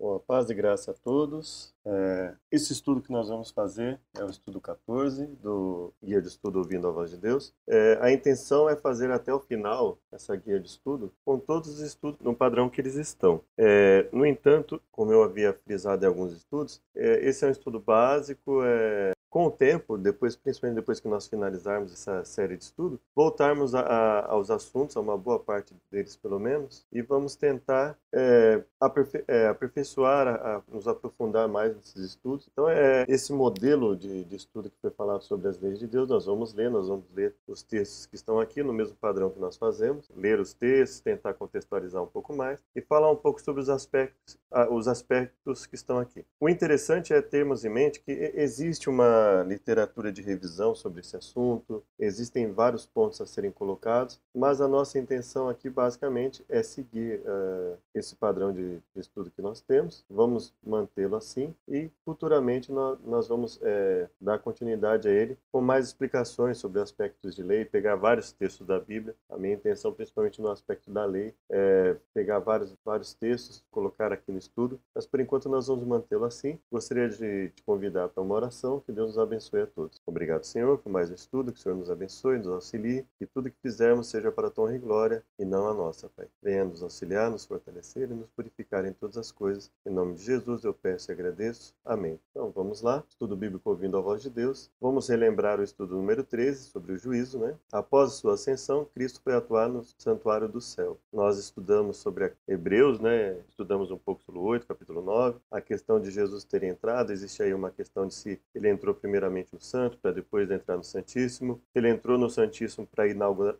Bom, paz e graça a todos. É, esse estudo que nós vamos fazer é o estudo 14 do Guia de Estudo Ouvindo a Voz de Deus. É, a intenção é fazer até o final essa guia de estudo com todos os estudos no padrão que eles estão. É, no entanto, como eu havia frisado em alguns estudos, é, esse é um estudo básico, é, com o tempo, depois, principalmente depois que nós finalizarmos essa série de estudo, voltarmos a, a, aos assuntos, a uma boa parte deles pelo menos, e vamos tentar é, é, aperfeiçoar, a, nos aprofundar mais nesses estudos. Então, é esse modelo de, de, estudo que foi falado sobre as leis de Deus, nós vamos ler, nós vamos ler os textos que estão aqui no mesmo padrão que nós fazemos, ler os textos, tentar contextualizar um pouco mais e falar um pouco sobre os aspectos, os aspectos que estão aqui. O interessante é termos em mente que existe uma literatura de revisão sobre esse assunto, existem vários pontos a serem colocados, mas a nossa intenção aqui basicamente é seguir uh, esse padrão de, de, estudo que nós temos, vamos mantê-lo assim e futuramente nós, nós vamos é, dar continuidade a ele com mais explicações sobre aspectos de lei, pegar vários textos da Bíblia. A minha intenção, principalmente no aspecto da lei, é pegar vários, vários textos, colocar aqui no estudo, mas por enquanto nós vamos mantê-lo assim. Gostaria de te convidar para uma oração, que Deus nos abençoe a todos. Obrigado, Senhor, por mais um estudo, que o Senhor nos abençoe, nos auxilie, que tudo que fizermos seja para a tua honra e glória e não a nossa, Pai. Venha nos auxiliar, nos fortalecer e nos purificar em todas as coisas. Em nome de Jesus eu peço e agradeço. Amém. Então vamos lá, estudo bíblico ouvindo a voz de Deus. Vamos relembrar o estudo número 13 sobre o juízo, né? Após a sua ascensão, Cristo foi atuar no santuário do céu. Nós estudamos sobre Hebreus, né? Estudamos um pouco sobre o 8, capítulo 9, a questão de Jesus ter entrado, existe aí uma questão de se ele entrou primeiramente no santo, para depois entrar no Santíssimo. Ele entrou no Santíssimo para inaugura,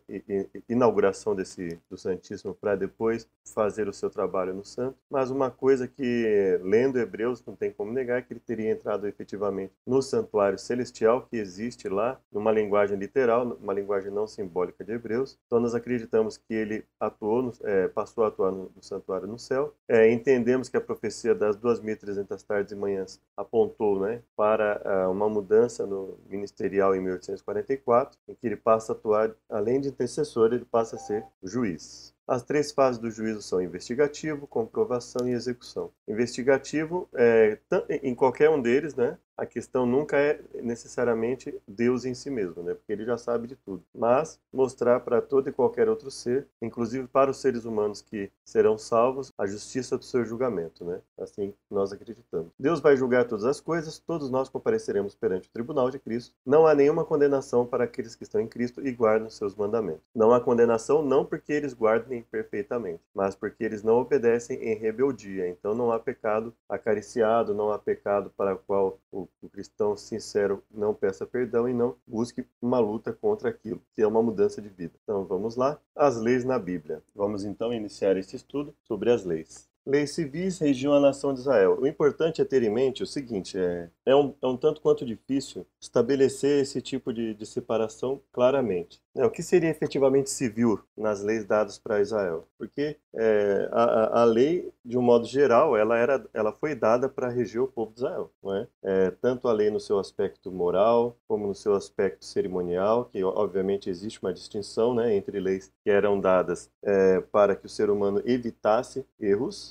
inauguração desse, do Santíssimo, para depois fazer o seu trabalho no santo. Mas uma coisa que, lendo Hebreus, não tem como negar, é que ele teria entrado efetivamente no santuário celestial que existe lá, numa linguagem literal, uma linguagem não simbólica de Hebreus. Então nós acreditamos que ele atuou, no, é, passou a atuar no, no santuário no céu. É, entendemos que a profecia das 2.300 tardes e manhãs apontou né, para uh, uma mudança no ministerial em 1844, em que ele passa a atuar, além de intercessor, ele passa a ser juiz. As três fases do juízo são investigativo, comprovação e execução. Investigativo, é, em qualquer um deles, né, a questão nunca é necessariamente Deus em si mesmo, né? Porque ele já sabe de tudo. Mas mostrar para todo e qualquer outro ser, inclusive para os seres humanos que serão salvos, a justiça do seu julgamento, né? Assim nós acreditamos. Deus vai julgar todas as coisas, todos nós compareceremos perante o tribunal de Cristo. Não há nenhuma condenação para aqueles que estão em Cristo e guardam seus mandamentos. Não há condenação não porque eles guardem perfeitamente, mas porque eles não obedecem em rebeldia. Então não há pecado acariciado, não há pecado para o qual o o cristão sincero não peça perdão e não busque uma luta contra aquilo, que é uma mudança de vida. Então vamos lá, as leis na Bíblia. Vamos então iniciar este estudo sobre as leis. Leis civis regiam a nação de Israel. O importante é ter em mente o seguinte: é, é, um, é um tanto quanto difícil estabelecer esse tipo de, de separação claramente. É, o que seria efetivamente civil nas leis dadas para Israel? Porque é, a, a, lei, de um modo geral, ela, era, ela foi dada para reger o povo de Israel. Não é? é? tanto a lei no seu aspecto moral, como no seu aspecto cerimonial, que obviamente existe uma distinção né, entre leis que eram dadas é, para que o ser humano evitasse erros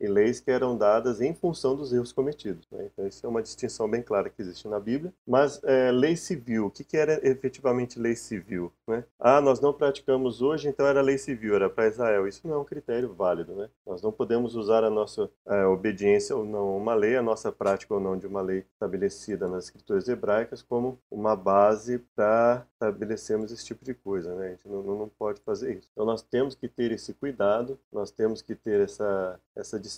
e leis que eram dadas em função dos erros cometidos. Né? Então, isso é uma distinção bem clara que existe na Bíblia. Mas é, lei civil, o que, que era efetivamente lei civil? Né? Ah, nós não praticamos hoje, então era lei civil, era para Israel. Isso não é um critério válido. Né? Nós não podemos usar a nossa é, obediência ou não a uma lei, a nossa prática ou não de uma lei estabelecida nas escrituras hebraicas como uma base para estabelecermos esse tipo de coisa. Né? A gente não, não pode fazer isso. Então, nós temos que ter esse cuidado, nós temos que ter essa, essa distinção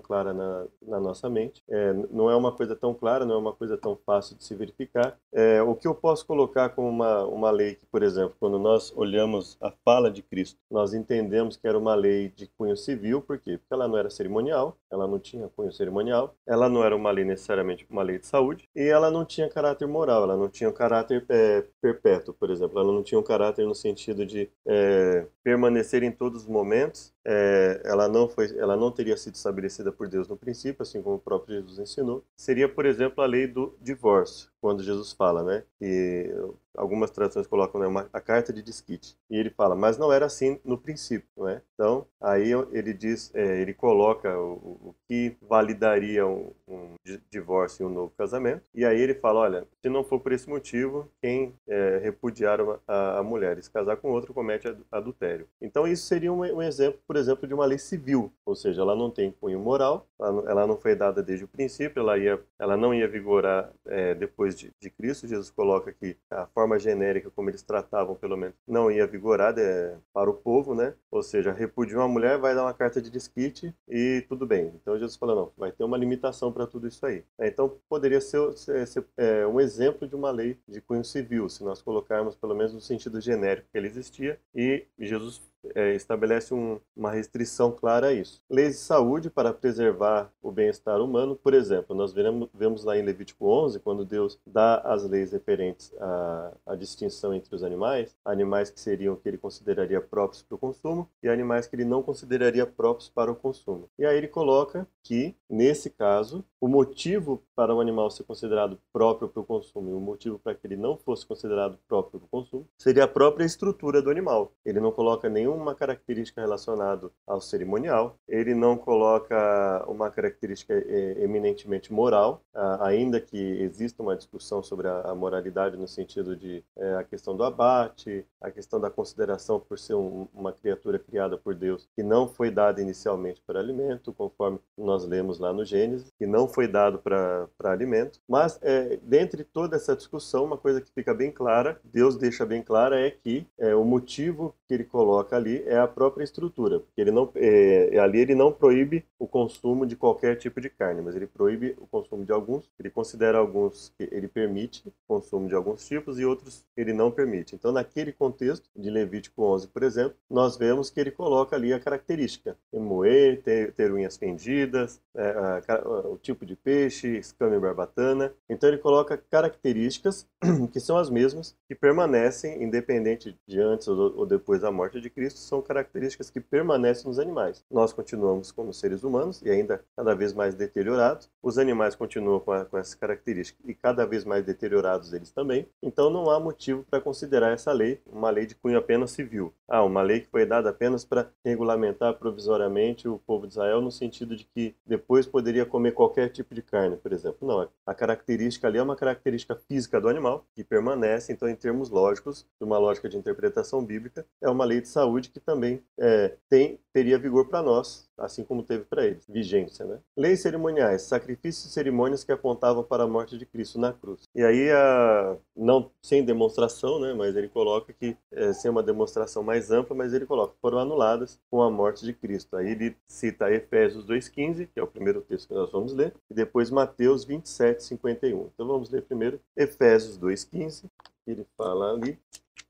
clara na, na nossa mente. É, não é uma coisa tão clara, não é uma coisa tão fácil de se verificar. É, o que eu posso colocar como uma, uma lei que, por exemplo, quando nós olhamos a fala de Cristo, nós entendemos que era uma lei de cunho civil, por quê? Porque ela não era cerimonial, ela não tinha cunho cerimonial, ela não era uma lei necessariamente uma lei de saúde, e ela não tinha caráter moral, ela não tinha um caráter é, perpétuo, por exemplo, ela não tinha um caráter no sentido de é, permanecer em todos os momentos é, ela não foi, ela não teria sido estabelecida por Deus no princípio, assim como o próprio Jesus ensinou, seria, por exemplo, a lei do divórcio, quando Jesus fala, né, que algumas traduções colocam né, uma, a carta de desquite. E ele fala, mas não era assim no princípio, não é? Então, aí ele diz, é, ele coloca o, o, que validaria um, um, divórcio e um novo casamento. E aí ele fala, olha, se não for por esse motivo, quem é, repudiar uma, a, a, mulher e se casar com outro comete adultério. Então, isso seria um, um, exemplo, por exemplo, de uma lei civil, ou seja, ela não tem cunho moral, ela não, ela não foi dada desde o princípio, ela, ia, ela não ia vigorar é, depois de, de Cristo. Jesus coloca que a forma genérica como eles tratavam, pelo menos, não ia vigorar é, para o povo, né? Ou seja, repudiar uma mulher, vai dar uma carta de desquite e tudo bem. Então Jesus falou, não, vai ter uma limitação para tudo isso aí. É, então poderia ser, ser, ser é, um exemplo de uma lei de cunho civil, se nós colocarmos pelo menos no sentido genérico que ele existia, e Jesus é, estabelece um, uma restrição clara a isso. Leis de saúde para preservar o bem-estar humano, por exemplo, nós vemos, vemos lá em Levítico 11, quando Deus dá as leis referentes à, à distinção entre os animais, animais que seriam que ele consideraria próprios para o consumo e animais que ele não consideraria próprios para o consumo. E aí ele coloca que, nesse caso, o motivo para o animal ser considerado próprio para o consumo e o motivo para que ele não fosse considerado próprio para o consumo seria a própria estrutura do animal. Ele não coloca nenhum nenhuma característica relacionada ao cerimonial, ele não coloca uma característica é, eminentemente moral, ainda que exista uma discussão sobre a moralidade no sentido de é, a questão do abate, a questão da consideração por ser um, uma criatura criada por Deus que não foi dada inicialmente para alimento, conforme nós lemos lá no Gênesis, que não foi dado para alimento. Mas, é, dentre toda essa discussão, uma coisa que fica bem clara, Deus deixa bem clara, é que é, o motivo que ele coloca ali é a própria estrutura, porque ele não, é, ali ele não proíbe o consumo de qualquer tipo de carne, mas ele proíbe o consumo de alguns, ele considera alguns que ele permite o consumo de alguns tipos e outros ele não permite. Então, naquele contexto de Levítico 11, por exemplo, nós vemos que ele coloca ali a característica, moer, ter, ter unhas fendidas, é, a, a, o tipo de peixe, escama e barbatana. Então, ele coloca características que são as mesmas, que permanecem independente de antes ou, ou depois da morte de Cristo, são características que permanecem nos animais. Nós continuamos como seres humanos e ainda cada vez mais deteriorados. Os animais continuam com, a, com essas características e cada vez mais deteriorados eles também. Então não há motivo para considerar essa lei uma lei de cunho apenas civil. Ah, uma lei que foi dada apenas para regulamentar provisoriamente o povo de Israel no sentido de que depois poderia comer qualquer tipo de carne, por exemplo. Não, a característica ali é uma característica física do animal que permanece, então em termos lógicos, de uma lógica de interpretação bíblica, é uma lei de saúde que também é, tem, teria vigor para nós, assim como teve para eles, vigência. Né? Leis cerimoniais, sacrifícios e cerimônias que apontavam para a morte de Cristo na cruz. E aí, a, não sem demonstração, né, mas ele coloca que, é, sem uma demonstração mais ampla, mas ele coloca, foram anuladas com a morte de Cristo. Aí ele cita Efésios 2,15, que é o primeiro texto que nós vamos ler, e depois Mateus 27, 51. Então vamos ler primeiro Efésios 2,15, que ele fala ali,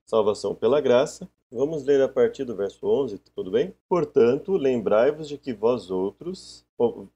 salvação pela graça, Vamos ler a partir do verso 11, tudo bem? Portanto, lembrai-vos de que vós outros,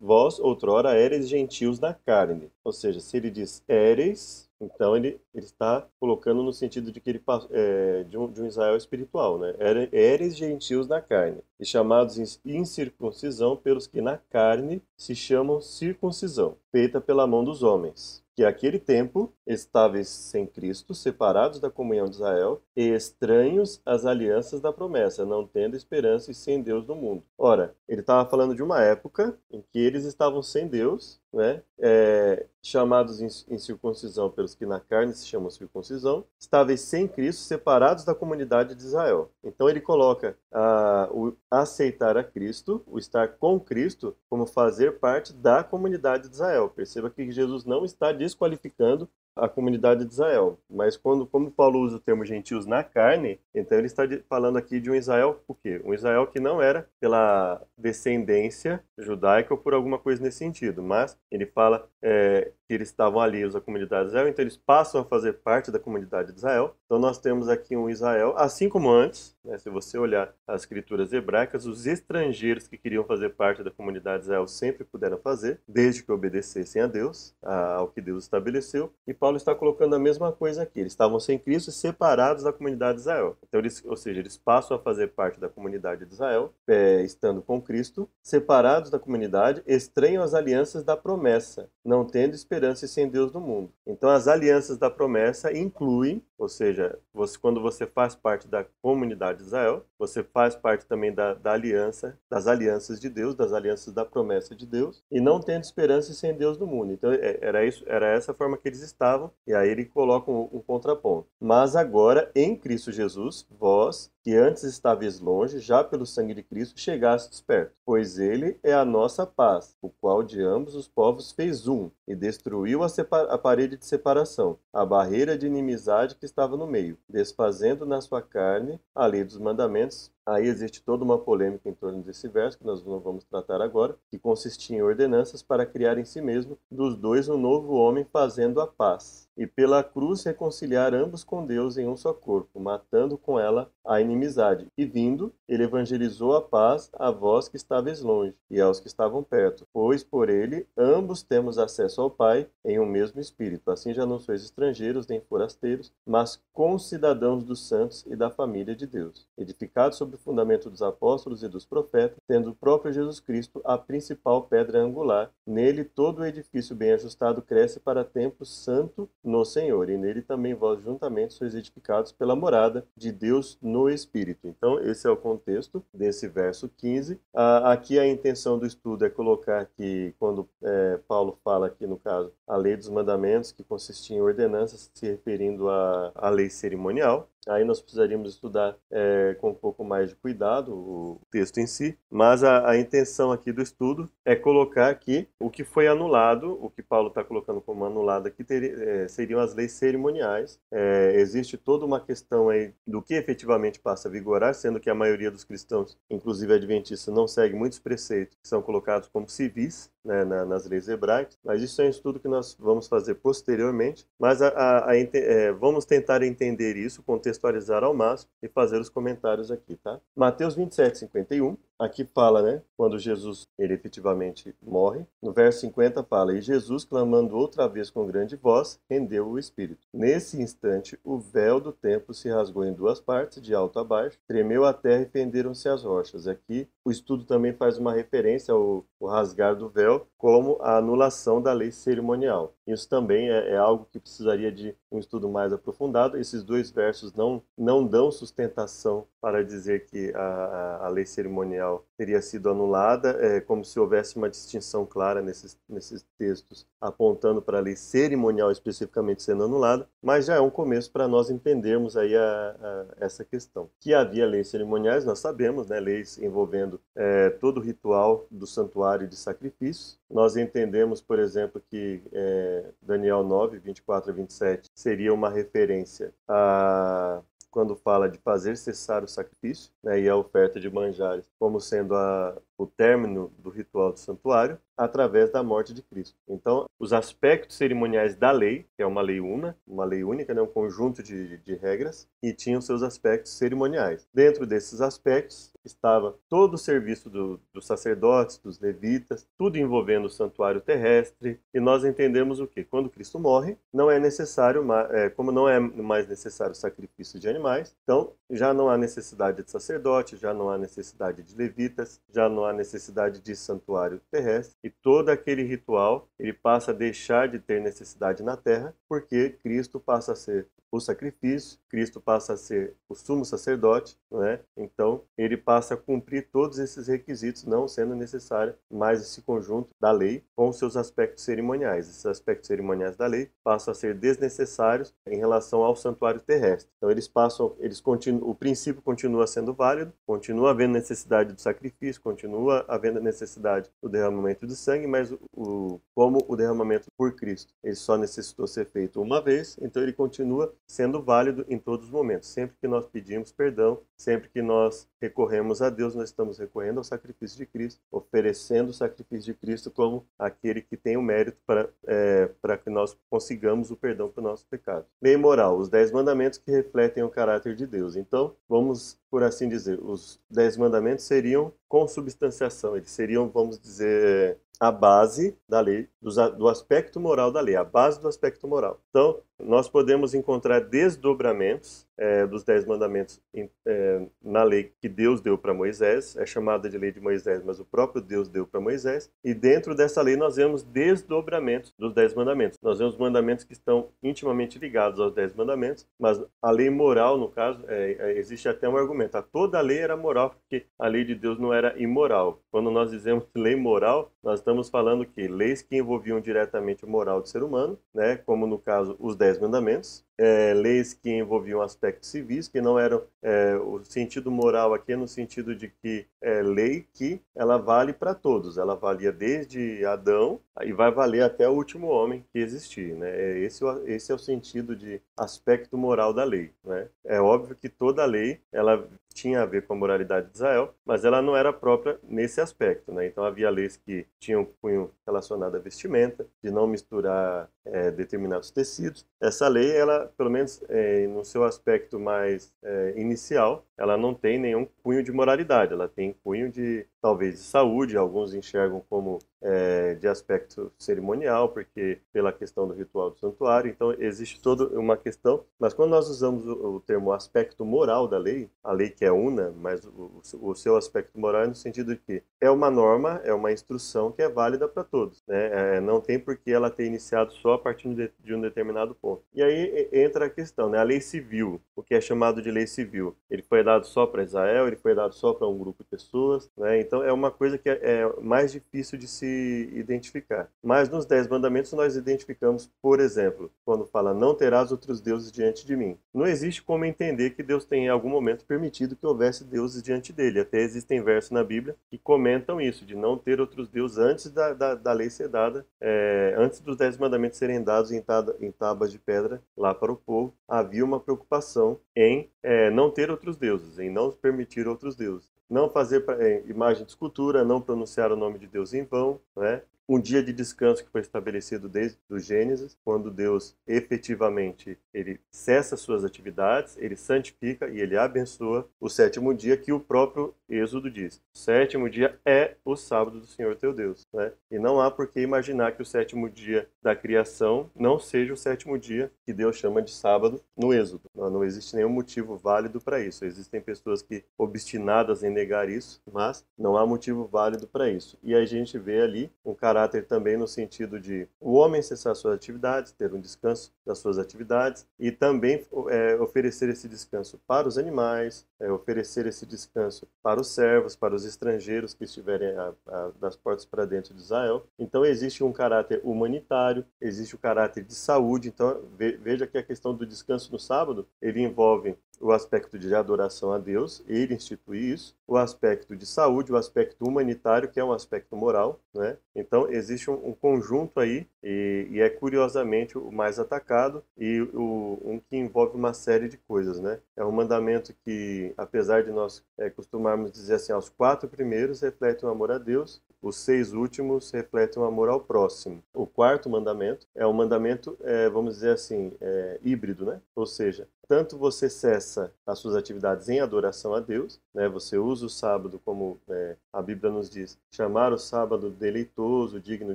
vós outrora éreis gentios na carne. Ou seja, se ele diz éreis, então ele, ele está colocando no sentido de que ele é, de, um, de um Israel espiritual, né? Éreis gentios na carne, e chamados incircuncisão pelos que na carne se chamam circuncisão, feita pela mão dos homens que aquele tempo estáveis sem Cristo, separados da comunhão de Israel e estranhos às alianças da promessa, não tendo esperança e sem Deus no mundo. Ora, ele estava falando de uma época em que eles estavam sem Deus, né? É, chamados em, em, circuncisão pelos que na carne se chamam circuncisão, estáveis sem Cristo, separados da comunidade de Israel. Então ele coloca a, o aceitar a Cristo, o estar com Cristo, como fazer parte da comunidade de Israel. Perceba que Jesus não está desqualificando a comunidade de Israel. Mas quando, como Paulo usa o termo gentios na carne, então ele está falando aqui de um Israel, por quê? Um Israel que não era pela descendência judaica ou por alguma coisa nesse sentido, mas ele fala é, eles estavam alheios à comunidade de Israel, então eles passam a fazer parte da comunidade de Israel. Então nós temos aqui um Israel, assim como antes, né, se você olhar as escrituras hebraicas, os estrangeiros que queriam fazer parte da comunidade de Israel sempre puderam fazer, desde que obedecessem a Deus, ao que Deus estabeleceu. E Paulo está colocando a mesma coisa aqui. Eles estavam sem Cristo separados da comunidade de Israel. Então, eles, ou seja, eles passam a fazer parte da comunidade de Israel, é, estando com Cristo, separados da comunidade, estranham as alianças da promessa, não tendo esperança sem Deus no mundo. Então, as alianças da promessa incluem, ou seja, você, quando você faz parte da comunidade de Israel, você faz parte também da, da aliança, das alianças de Deus, das alianças da promessa de Deus, e não tendo esperança sem Deus no mundo. Então, é, era, isso, era essa forma que eles estavam, e aí ele coloca um, um contraponto. Mas agora, em Cristo Jesus, vós, que antes estáveis longe, já pelo sangue de Cristo chegastes perto. Pois ele é a nossa paz, o qual de ambos os povos fez um, e destruiu a, a, parede de separação, a barreira de inimizade que estava no meio, desfazendo na sua carne a lei dos mandamentos Aí existe toda uma polêmica em torno desse verso, que nós não vamos tratar agora, que consistia em ordenanças para criar em si mesmo dos dois um novo homem fazendo a paz, e pela cruz reconciliar ambos com Deus em um só corpo, matando com ela a inimizade. E vindo, ele evangelizou a paz a vós que estáveis longe e aos que estavam perto, pois por ele ambos temos acesso ao Pai em um mesmo espírito. Assim já não sois estrangeiros nem forasteiros, mas concidadãos dos santos e da família de Deus, edificados sobre o fundamento dos apóstolos e dos profetas, tendo o próprio Jesus Cristo a principal pedra angular. Nele todo o edifício bem ajustado cresce para templo santo no Senhor, e nele também vós juntamente sois edificados pela morada de Deus no Espírito. Então, esse é o contexto desse verso 15. Ah, aqui a intenção do estudo é colocar que, quando é, Paulo fala aqui no caso, a lei dos mandamentos, que consistia em ordenanças, se referindo à, à lei cerimonial, Aí nós precisaríamos estudar é, com um pouco mais de cuidado o texto em si, mas a, a intenção aqui do estudo é colocar aqui o que foi anulado, o que Paulo está colocando como anulado aqui teria, é, seriam as leis cerimoniais. É, existe toda uma questão aí do que efetivamente passa a vigorar, sendo que a maioria dos cristãos, inclusive adventistas, não segue muitos preceitos que são colocados como civis né, na, nas leis hebraicas, mas isso é um estudo que nós vamos fazer posteriormente, mas a, a, a, é, vamos tentar entender isso, contextualizar ao máximo e fazer os comentários aqui, tá? Mateus 27, 51, aqui fala, né, quando Jesus ele efetivamente morre. No verso 50 fala: "E Jesus, clamando outra vez com grande voz, rendeu o espírito. Nesse instante, o véu do templo se rasgou em duas partes, de alto a baixo, tremeu a terra e fenderam-se as rochas." Aqui o estudo também faz uma referência ao, ao rasgar do véu como a anulação da lei cerimonial. Isso também é, é, algo que precisaria de um estudo mais aprofundado. Esses dois versos não, não dão sustentação para dizer que a, a lei cerimonial teria sido anulada, é como se houvesse uma distinção clara nesses, nesses textos, apontando para a lei cerimonial especificamente sendo anulada, mas já é um começo para nós entendermos aí a, a, essa questão. Que havia leis cerimoniais, nós sabemos, né, leis envolvendo é, todo o ritual do santuário de sacrifícios. Nós entendemos, por exemplo, que é, Daniel 9, 24 a 27 seria uma referência a quando fala de fazer cessar o sacrifício né, e a oferta de manjares como sendo a, o término do ritual do santuário através da morte de Cristo. Então, os aspectos cerimoniais da lei, que é uma lei una, uma lei única, né, um conjunto de, de regras, e tinham seus aspectos cerimoniais. Dentro desses aspectos estava todo o serviço do, dos sacerdotes, dos levitas, tudo envolvendo o santuário terrestre, e nós entendemos o que? Quando Cristo morre, não é necessário, é, como não é mais necessário o sacrifício de animais, então já não há necessidade de sacerdote, já não há necessidade de levitas, já não há necessidade de santuário terrestre, e todo aquele ritual ele passa a deixar de ter necessidade na terra, porque Cristo passa a ser o sacrifício, Cristo passa a ser o sumo sacerdote, né? então ele passa a cumprir todos esses requisitos, não sendo necessário mais esse conjunto da lei com seus aspectos cerimoniais. Esses aspectos cerimoniais da lei passam a ser desnecessários em relação ao santuário terrestre. Então eles passam, eles continuam, o princípio continua sendo válido, continua havendo necessidade do sacrifício, continua continua havendo necessidade do derramamento de sangue, mas o, como o derramamento por Cristo, ele só necessitou ser feito uma vez, então ele continua sendo válido em todos os momentos. Sempre que nós pedimos perdão, sempre que nós recorremos a Deus, nós estamos recorrendo ao sacrifício de Cristo, oferecendo o sacrifício de Cristo como aquele que tem o mérito para, é, para que nós consigamos o perdão para o nosso pecado. Lei moral, os dez mandamentos que refletem o caráter de Deus. Então, vamos, por assim dizer, os dez mandamentos seriam consubstanciação, eles seriam, vamos dizer, a base da lei, do aspecto moral da lei, a base do aspecto moral. Então, nós podemos encontrar desdobramentos é, dos Dez Mandamentos é, na lei que Deus deu para Moisés, é chamada de lei de Moisés, mas o próprio Deus deu para Moisés, e dentro dessa lei nós vemos desdobramentos dos Dez Mandamentos. Nós vemos mandamentos que estão intimamente ligados aos Dez Mandamentos, mas a lei moral, no caso, é, é existe até um argumento, a toda a lei era moral, porque a lei de Deus não era imoral. Quando nós dizemos lei moral, nós estamos falando que leis que envolviam diretamente o moral do ser humano, né, como no caso os Dez Mandamentos, é, leis que envolviam aspectos civis, que não eram é, o sentido moral aqui é no sentido de que é lei que ela vale para todos, ela valia desde Adão e vai valer até o último homem que existir, né? É esse, esse é o sentido de aspecto moral da lei, né? É óbvio que toda lei ela tinha a ver com a moralidade de Israel, mas ela não era própria nesse aspecto, né? Então havia leis que tinham cunho relacionado à vestimenta, de não misturar é, determinados tecidos. Essa lei, ela, pelo menos é, no seu aspecto mais é, inicial, ela não tem nenhum cunho de moralidade, ela tem cunho de talvez de saúde, alguns enxergam como é, de aspecto cerimonial, porque pela questão do ritual do santuário, então existe toda uma questão, mas quando nós usamos o, o termo aspecto moral da lei, a lei que é una, mas o, o, seu aspecto moral é no sentido de que é uma norma, é uma instrução que é válida para todos, né? É, não tem por que ela ter iniciado só a partir de, de um determinado ponto. E aí entra a questão, né? A lei civil, o que é chamado de lei civil, ele foi dado só para Israel, ele foi dado só para um grupo de pessoas, né? Então é uma coisa que é, é mais difícil de se identificar. Mas nos Dez Mandamentos nós identificamos, por exemplo, quando fala não terás outros deuses diante de mim. Não existe como entender que Deus tenha em algum momento permitido que houvesse deuses diante dele. Até existem versos na Bíblia que comentam isso, de não ter outros deuses antes da, da, da lei ser dada, é, antes dos Dez Mandamentos serem dados em, tada, em tábuas de pedra lá para o povo, havia uma preocupação em é, não ter outros deuses, em não permitir outros deuses não fazer é, imagem de escultura, não pronunciar o nome de Deus em vão, né? Um dia de descanso que foi estabelecido desde o Gênesis, quando Deus efetivamente ele cessa suas atividades, ele santifica e ele abençoa o sétimo dia que o próprio Êxodo diz. O sétimo dia é o sábado do Senhor teu Deus, né? E não há por que imaginar que o sétimo dia da criação não seja o sétimo dia que Deus chama de sábado no Êxodo. Não, não existe nenhum motivo válido para isso. Existem pessoas que obstinadas em negar isso, mas não há motivo válido para isso. E a gente vê ali um cara caráter também no sentido de o homem cessar suas atividades, ter um descanso das suas atividades e também é, oferecer esse descanso para os animais, é, oferecer esse descanso para os servos, para os estrangeiros que estiverem a, a, das portas para dentro de Israel. Então existe um caráter humanitário, existe o caráter de saúde. Então veja que a questão do descanso no sábado ele envolve o aspecto de adoração a Deus, ele institui isso, o aspecto de saúde, o aspecto humanitário, que é um aspecto moral, né? Então existe um, um conjunto aí e, e, é curiosamente o mais atacado e o, um que envolve uma série de coisas, né? É um mandamento que, apesar de nós é, costumarmos dizer assim, os quatro primeiros refletem o amor a Deus, os seis últimos refletem o amor ao próximo. O quarto mandamento é um mandamento, é, vamos dizer assim, é, híbrido, né? Ou seja, tanto você cessa as suas atividades em adoração a Deus, né? Você usa o sábado como é, a Bíblia nos diz, chamar o sábado deleitoso, digno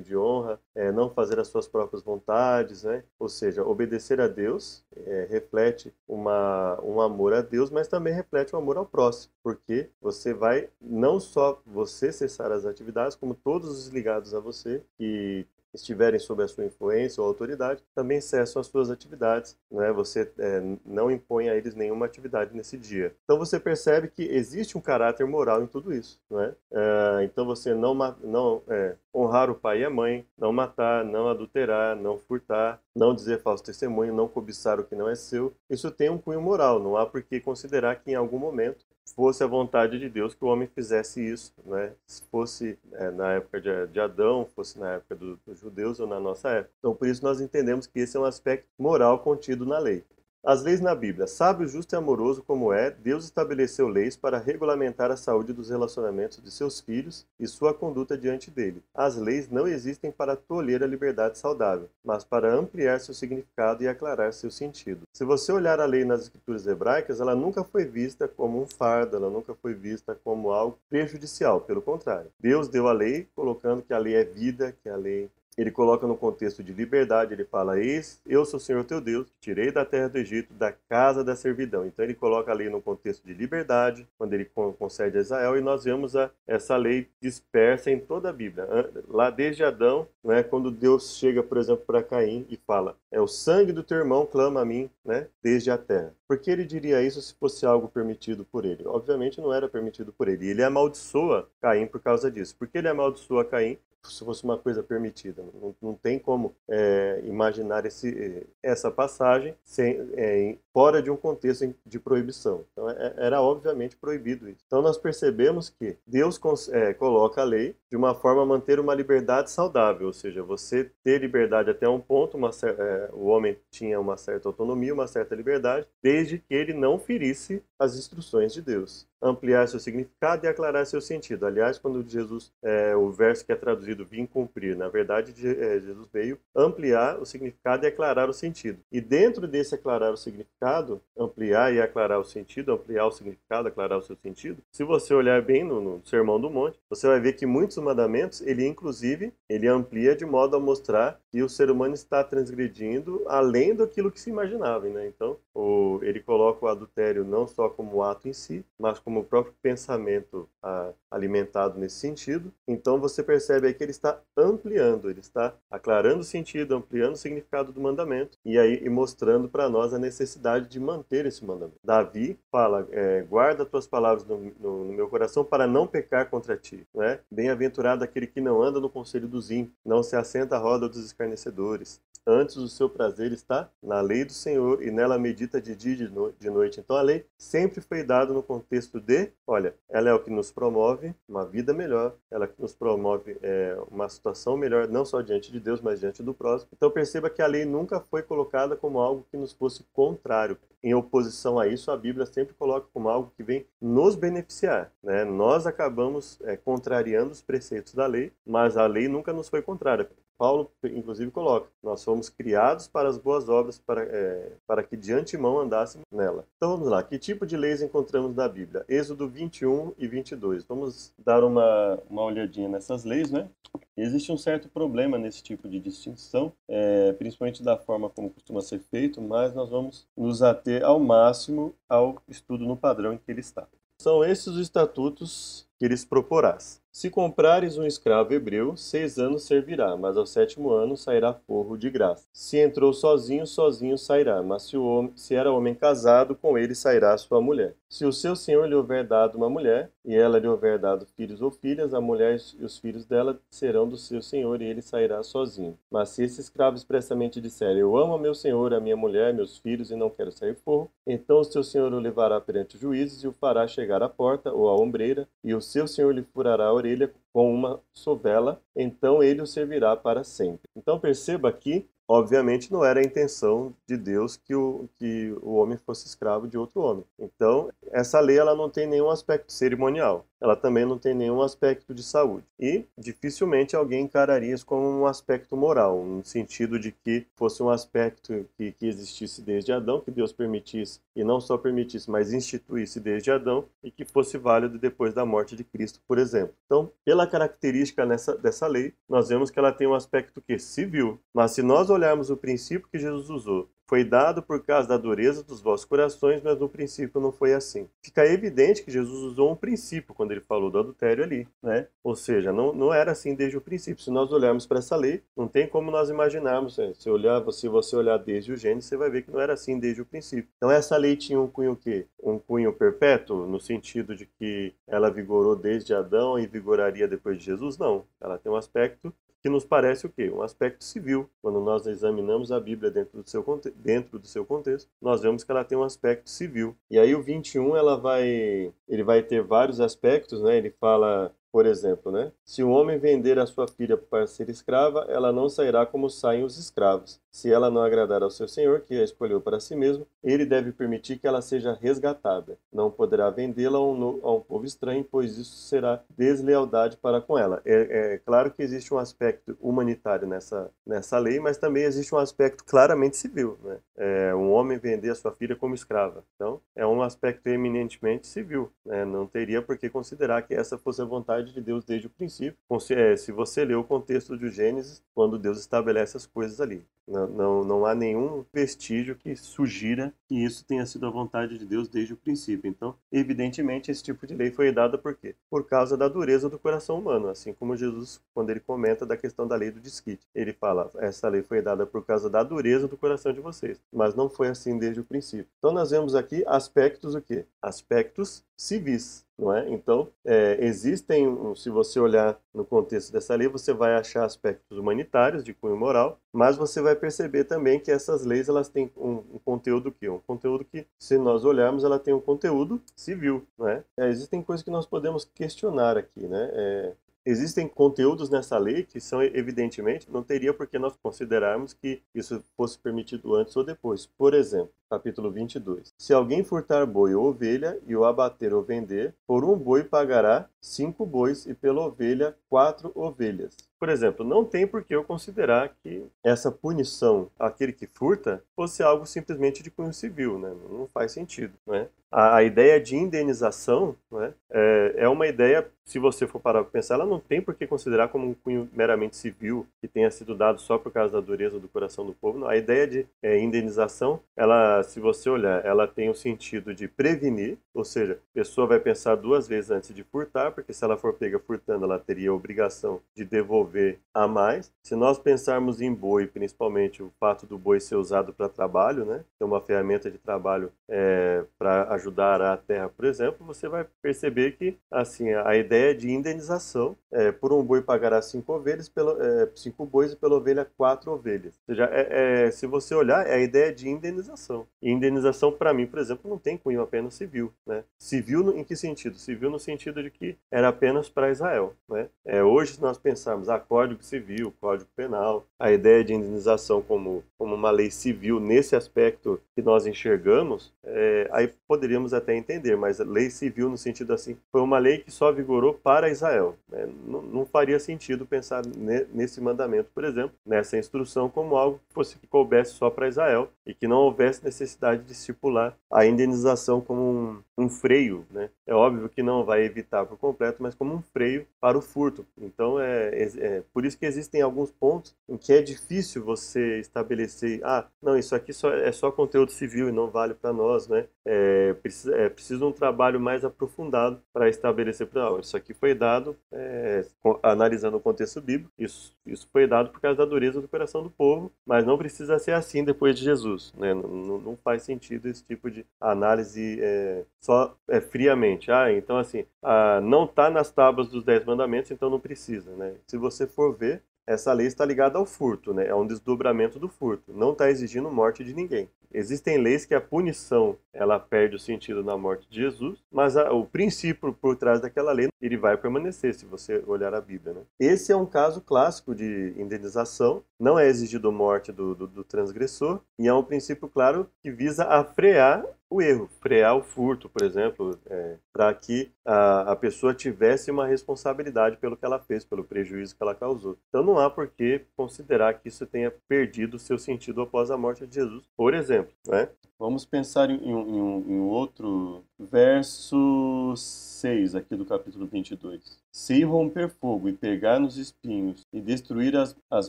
de honra, é, não fazer as suas próprias vontades, né? Ou seja, obedecer a Deus é, reflete uma, um amor a Deus, mas também reflete um amor ao próximo, porque você vai não só você cessar as atividades, como todos os ligados a você que estiverem sob a sua influência ou autoridade, também cessam as suas atividades. Né? Você é, não impõe a eles nenhuma atividade nesse dia. Então você percebe que existe um caráter moral em tudo isso. Né? É, então você não, não é, honrar o pai e a mãe, não matar, não adulterar, não furtar, não dizer falso testemunho, não cobiçar o que não é seu. Isso tem um cunho moral, não há por que considerar que em algum momento fosse a vontade de Deus que o homem fizesse isso, né? Se fosse é, na época de, de, Adão, fosse na época do, dos judeus ou na nossa época. Então, por isso nós entendemos que esse é um aspecto moral contido na lei. As leis na Bíblia. Sábio, justo e amoroso como é, Deus estabeleceu leis para regulamentar a saúde dos relacionamentos de seus filhos e sua conduta diante dele. As leis não existem para tolher a liberdade saudável, mas para ampliar seu significado e aclarar seu sentido. Se você olhar a lei nas escrituras hebraicas, ela nunca foi vista como um fardo, ela nunca foi vista como algo prejudicial, pelo contrário. Deus deu a lei colocando que a lei é vida, que a lei ele coloca no contexto de liberdade, ele fala: Eis, eu sou o Senhor teu Deus, tirei da terra do Egito, da casa da servidão. Então ele coloca a lei no contexto de liberdade, quando ele concede a Israel, e nós vemos a, essa lei dispersa em toda a Bíblia. Lá desde Adão, né, quando Deus chega, por exemplo, para Caim e fala: É o sangue do teu irmão clama a mim, né, desde a terra. Por que ele diria isso se fosse algo permitido por ele? Obviamente não era permitido por ele. Ele amaldiçoa Caim por causa disso. Por que ele amaldiçoa Caim? Se fosse uma coisa permitida. Não, não tem como é, imaginar esse, essa passagem sem, é, fora de um contexto de proibição. Então, é, era obviamente proibido isso. Então, nós percebemos que Deus é, coloca a lei de uma forma a manter uma liberdade saudável, ou seja, você ter liberdade até um ponto, uma, é, o homem tinha uma certa autonomia, uma certa liberdade, desde que ele não ferisse as instruções de Deus ampliar seu significado e aclarar seu sentido. Aliás, quando Jesus, é, o verso que é traduzido vim cumprir, na verdade, é, Jesus veio ampliar o significado e aclarar o sentido. E dentro desse aclarar o significado, ampliar e aclarar o sentido, ampliar o significado, aclarar o seu sentido, se você olhar bem no, no Sermão do Monte, você vai ver que muitos mandamentos, ele inclusive, ele amplia de modo a mostrar que o ser humano está transgredindo além daquilo que se imaginava, né? Então, o, ele coloca o adultério não só como ato em si, mas como como o próprio pensamento ah, alimentado nesse sentido. Então você percebe aí que ele está ampliando, ele está aclarando o sentido, ampliando o significado do mandamento e aí e mostrando para nós a necessidade de manter esse mandamento. Davi fala: é, guarda tuas palavras no, no, no, meu coração para não pecar contra ti. Né? Bem-aventurado aquele que não anda no conselho dos ímpios, não se assenta à roda dos escarnecedores, Antes o seu prazer está na lei do Senhor e nela medita de dia e de noite. Então a lei sempre foi dada no contexto de, olha, ela é o que nos promove uma vida melhor, ela que nos promove é, uma situação melhor, não só diante de Deus, mas diante do próximo. Então perceba que a lei nunca foi colocada como algo que nos fosse contrário. Em oposição a isso, a Bíblia sempre coloca como algo que vem nos beneficiar. Né? Nós acabamos é, contrariando os preceitos da lei, mas a lei nunca nos foi contrária. Paulo, inclusive, coloca: nós fomos criados para as boas obras, para, é, para que de antemão andássemos nela. Então vamos lá: que tipo de leis encontramos na Bíblia? Êxodo 21 e 22. Vamos dar uma, uma olhadinha nessas leis, né? Existe um certo problema nesse tipo de distinção, é, principalmente da forma como costuma ser feito, mas nós vamos nos ater ao máximo ao estudo no padrão em que ele está. São esses os estatutos que lhes proporás. Se comprares um escravo hebreu, seis anos servirá, mas ao sétimo ano sairá forro de graça. Se entrou sozinho, sozinho sairá, mas se, homem, se era homem casado, com ele sairá sua mulher. Se o seu senhor lhe houver dado uma mulher, e ela lhe houver dado filhos ou filhas, a mulher e os filhos dela serão do seu senhor, e ele sairá sozinho. Mas se esse escravo expressamente disser, eu amo a meu senhor, a minha mulher, meus filhos, e não quero sair forro, então o seu senhor o levará perante os juízes e o fará chegar à porta ou à ombreira, e o seu senhor lhe furará orelha com uma sovela, então ele o servirá para sempre. Então perceba aqui Obviamente não era a intenção de Deus que o, que o homem fosse escravo de outro homem. Então, essa lei ela não tem nenhum aspecto cerimonial ela também não tem nenhum aspecto de saúde. E dificilmente alguém encararia isso como um aspecto moral, no sentido de que fosse um aspecto que, que existisse desde Adão, que Deus permitisse, e não só permitisse, mas instituísse desde Adão, e que fosse válido depois da morte de Cristo, por exemplo. Então, pela característica nessa, dessa lei, nós vemos que ela tem um aspecto que civil, mas se nós olharmos o princípio que Jesus usou, foi dado por causa da dureza dos vossos corações, mas no princípio não foi assim. Fica evidente que Jesus usou um princípio quando ele falou do adultério ali, né? Ou seja, não, não era assim desde o princípio. Se nós olharmos para essa lei, não tem como nós imaginarmos. Né? Se, olhar, se você olhar desde o Gênesis, você vai ver que não era assim desde o princípio. Então essa lei tinha um cunho o quê? Um cunho perpétuo, no sentido de que ela vigorou desde Adão e vigoraria depois de Jesus? Não. Ela tem um aspecto que nos parece o quê? Um aspecto civil. Quando nós examinamos a Bíblia dentro do seu, dentro do seu contexto, nós vemos que ela tem um aspecto civil. E aí o 21 ela vai, ele vai ter vários aspectos, né? Ele fala por exemplo, né? Se o homem vender a sua filha para ser escrava, ela não sairá como saem os escravos. Se ela não agradar ao seu senhor, que a escolheu para si mesmo, ele deve permitir que ela seja resgatada. Não poderá vendê-la a, um, a um, povo estranho, pois isso será deslealdade para com ela. É, é, claro que existe um aspecto humanitário nessa, nessa lei, mas também existe um aspecto claramente civil. Né? É, um homem vender a sua filha como escrava. Então, é um aspecto eminentemente civil. Né? Não teria por que considerar que essa fosse a vontade de Deus desde o princípio. É, se você ler o contexto de Gênesis, quando Deus estabelece as coisas ali. Não, não, não há nenhum vestígio que sugira que isso tenha sido a vontade de Deus desde o princípio. Então, evidentemente, esse tipo de lei foi dada por quê? Por causa da dureza do coração humano. Assim como Jesus, quando ele comenta da questão da lei do desquite, ele fala: essa lei foi dada por causa da dureza do coração de vocês. Mas não foi assim desde o princípio. Então, nós vemos aqui aspectos o quê? Aspectos civis. Não é? Então, é, existem, se você olhar no contexto dessa lei, você vai achar aspectos humanitários de cunho moral, mas você vai perceber também que essas leis elas têm um, um conteúdo que um conteúdo que, se nós olharmos, ela tem um conteúdo civil, não é? é existem coisas que nós podemos questionar aqui, né? É, existem conteúdos nessa lei que são evidentemente não teria por que nós considerarmos que isso fosse permitido antes ou depois. Por exemplo, capítulo 22. Se alguém furtar boi ou ovelha e o abater ou vender, por um boi pagará cinco bois e pela ovelha quatro ovelhas. Por exemplo, não tem por que eu considerar que essa punição àquele que furta fosse algo simplesmente de cunho civil, né? Não faz sentido, né? A, a ideia de indenização né, é, é uma ideia, se você for parar para pensar, ela não tem por que considerar como um cunho meramente civil que tenha sido dado só por causa da dureza do coração do povo. Não. A ideia de é, indenização, ela, se você olhar, ela tem o sentido de prevenir, ou seja, a pessoa vai pensar duas vezes antes de furtar, porque se ela for pega furtando, ela teria a obrigação de devolver a mais. Se nós pensarmos em boi, principalmente o fato do boi ser usado para trabalho, né, ter uma ferramenta de trabalho é, para ajudar a terra, por exemplo, você vai perceber que assim a ideia de indenização é, por um boi pagará cinco ovelhas, pelo, é, cinco bois e pela ovelha quatro ovelhas. Ou seja, é, é, se você olhar, é a ideia de indenização. E indenização, para mim, por exemplo, não tem cunho apenas civil. Né? Civil no, em que sentido? Civil no sentido de que era apenas para Israel. Né? É, hoje, se nós pensarmos a Código Civil, Código Penal, a ideia de indenização como, como uma lei civil nesse aspecto que nós enxergamos, é, aí poderíamos até entender, mas lei civil no sentido assim, foi uma lei que só vigorou para Israel. Né? Não, não, faria sentido pensar ne, nesse mandamento, por exemplo, nessa instrução como algo que fosse que coubesse só para Israel e que não houvesse necessidade de estipular a indenização como um, um freio, né? É óbvio que não vai evitar por completo, mas como um freio para o furto. Então é, é, é, por isso que existem alguns pontos em que é difícil você estabelecer, ah, não, isso aqui só, é só conteúdo civil e não vale para nós, né? É, precisa, é preciso um trabalho mais aprofundado para estabelecer, não, isso aqui foi dado é, analisando o contexto bíblico, isso, isso foi dado por causa da dureza do coração do povo, mas não precisa ser assim depois de Jesus, né? Não, não faz sentido esse tipo de análise é, só é, friamente. Ah, então assim, ah, não está nas tábuas dos dez mandamentos, então não precisa, né? Se você for ver, essa lei está ligada ao furto, né? É um desdobramento do furto. Não está exigindo morte de ninguém. Existem leis que a punição ela perde o sentido na morte de Jesus, mas a, o princípio por trás daquela lei ele vai permanecer se você olhar a Bíblia. Né? Esse é um caso clássico de indenização. Não é exigido morte do, do, do transgressor e é um princípio claro que visa a frear o erro, frear o furto, por exemplo, é, para que a, a pessoa tivesse uma responsabilidade pelo que ela fez, pelo prejuízo que ela causou. Então não há por que considerar que isso tenha perdido seu sentido após a morte de Jesus, por exemplo. Né? Vamos pensar em, em, em um outro verso 6 aqui do capítulo 22. Se romper fogo e pegar nos espinhos, e destruir as, as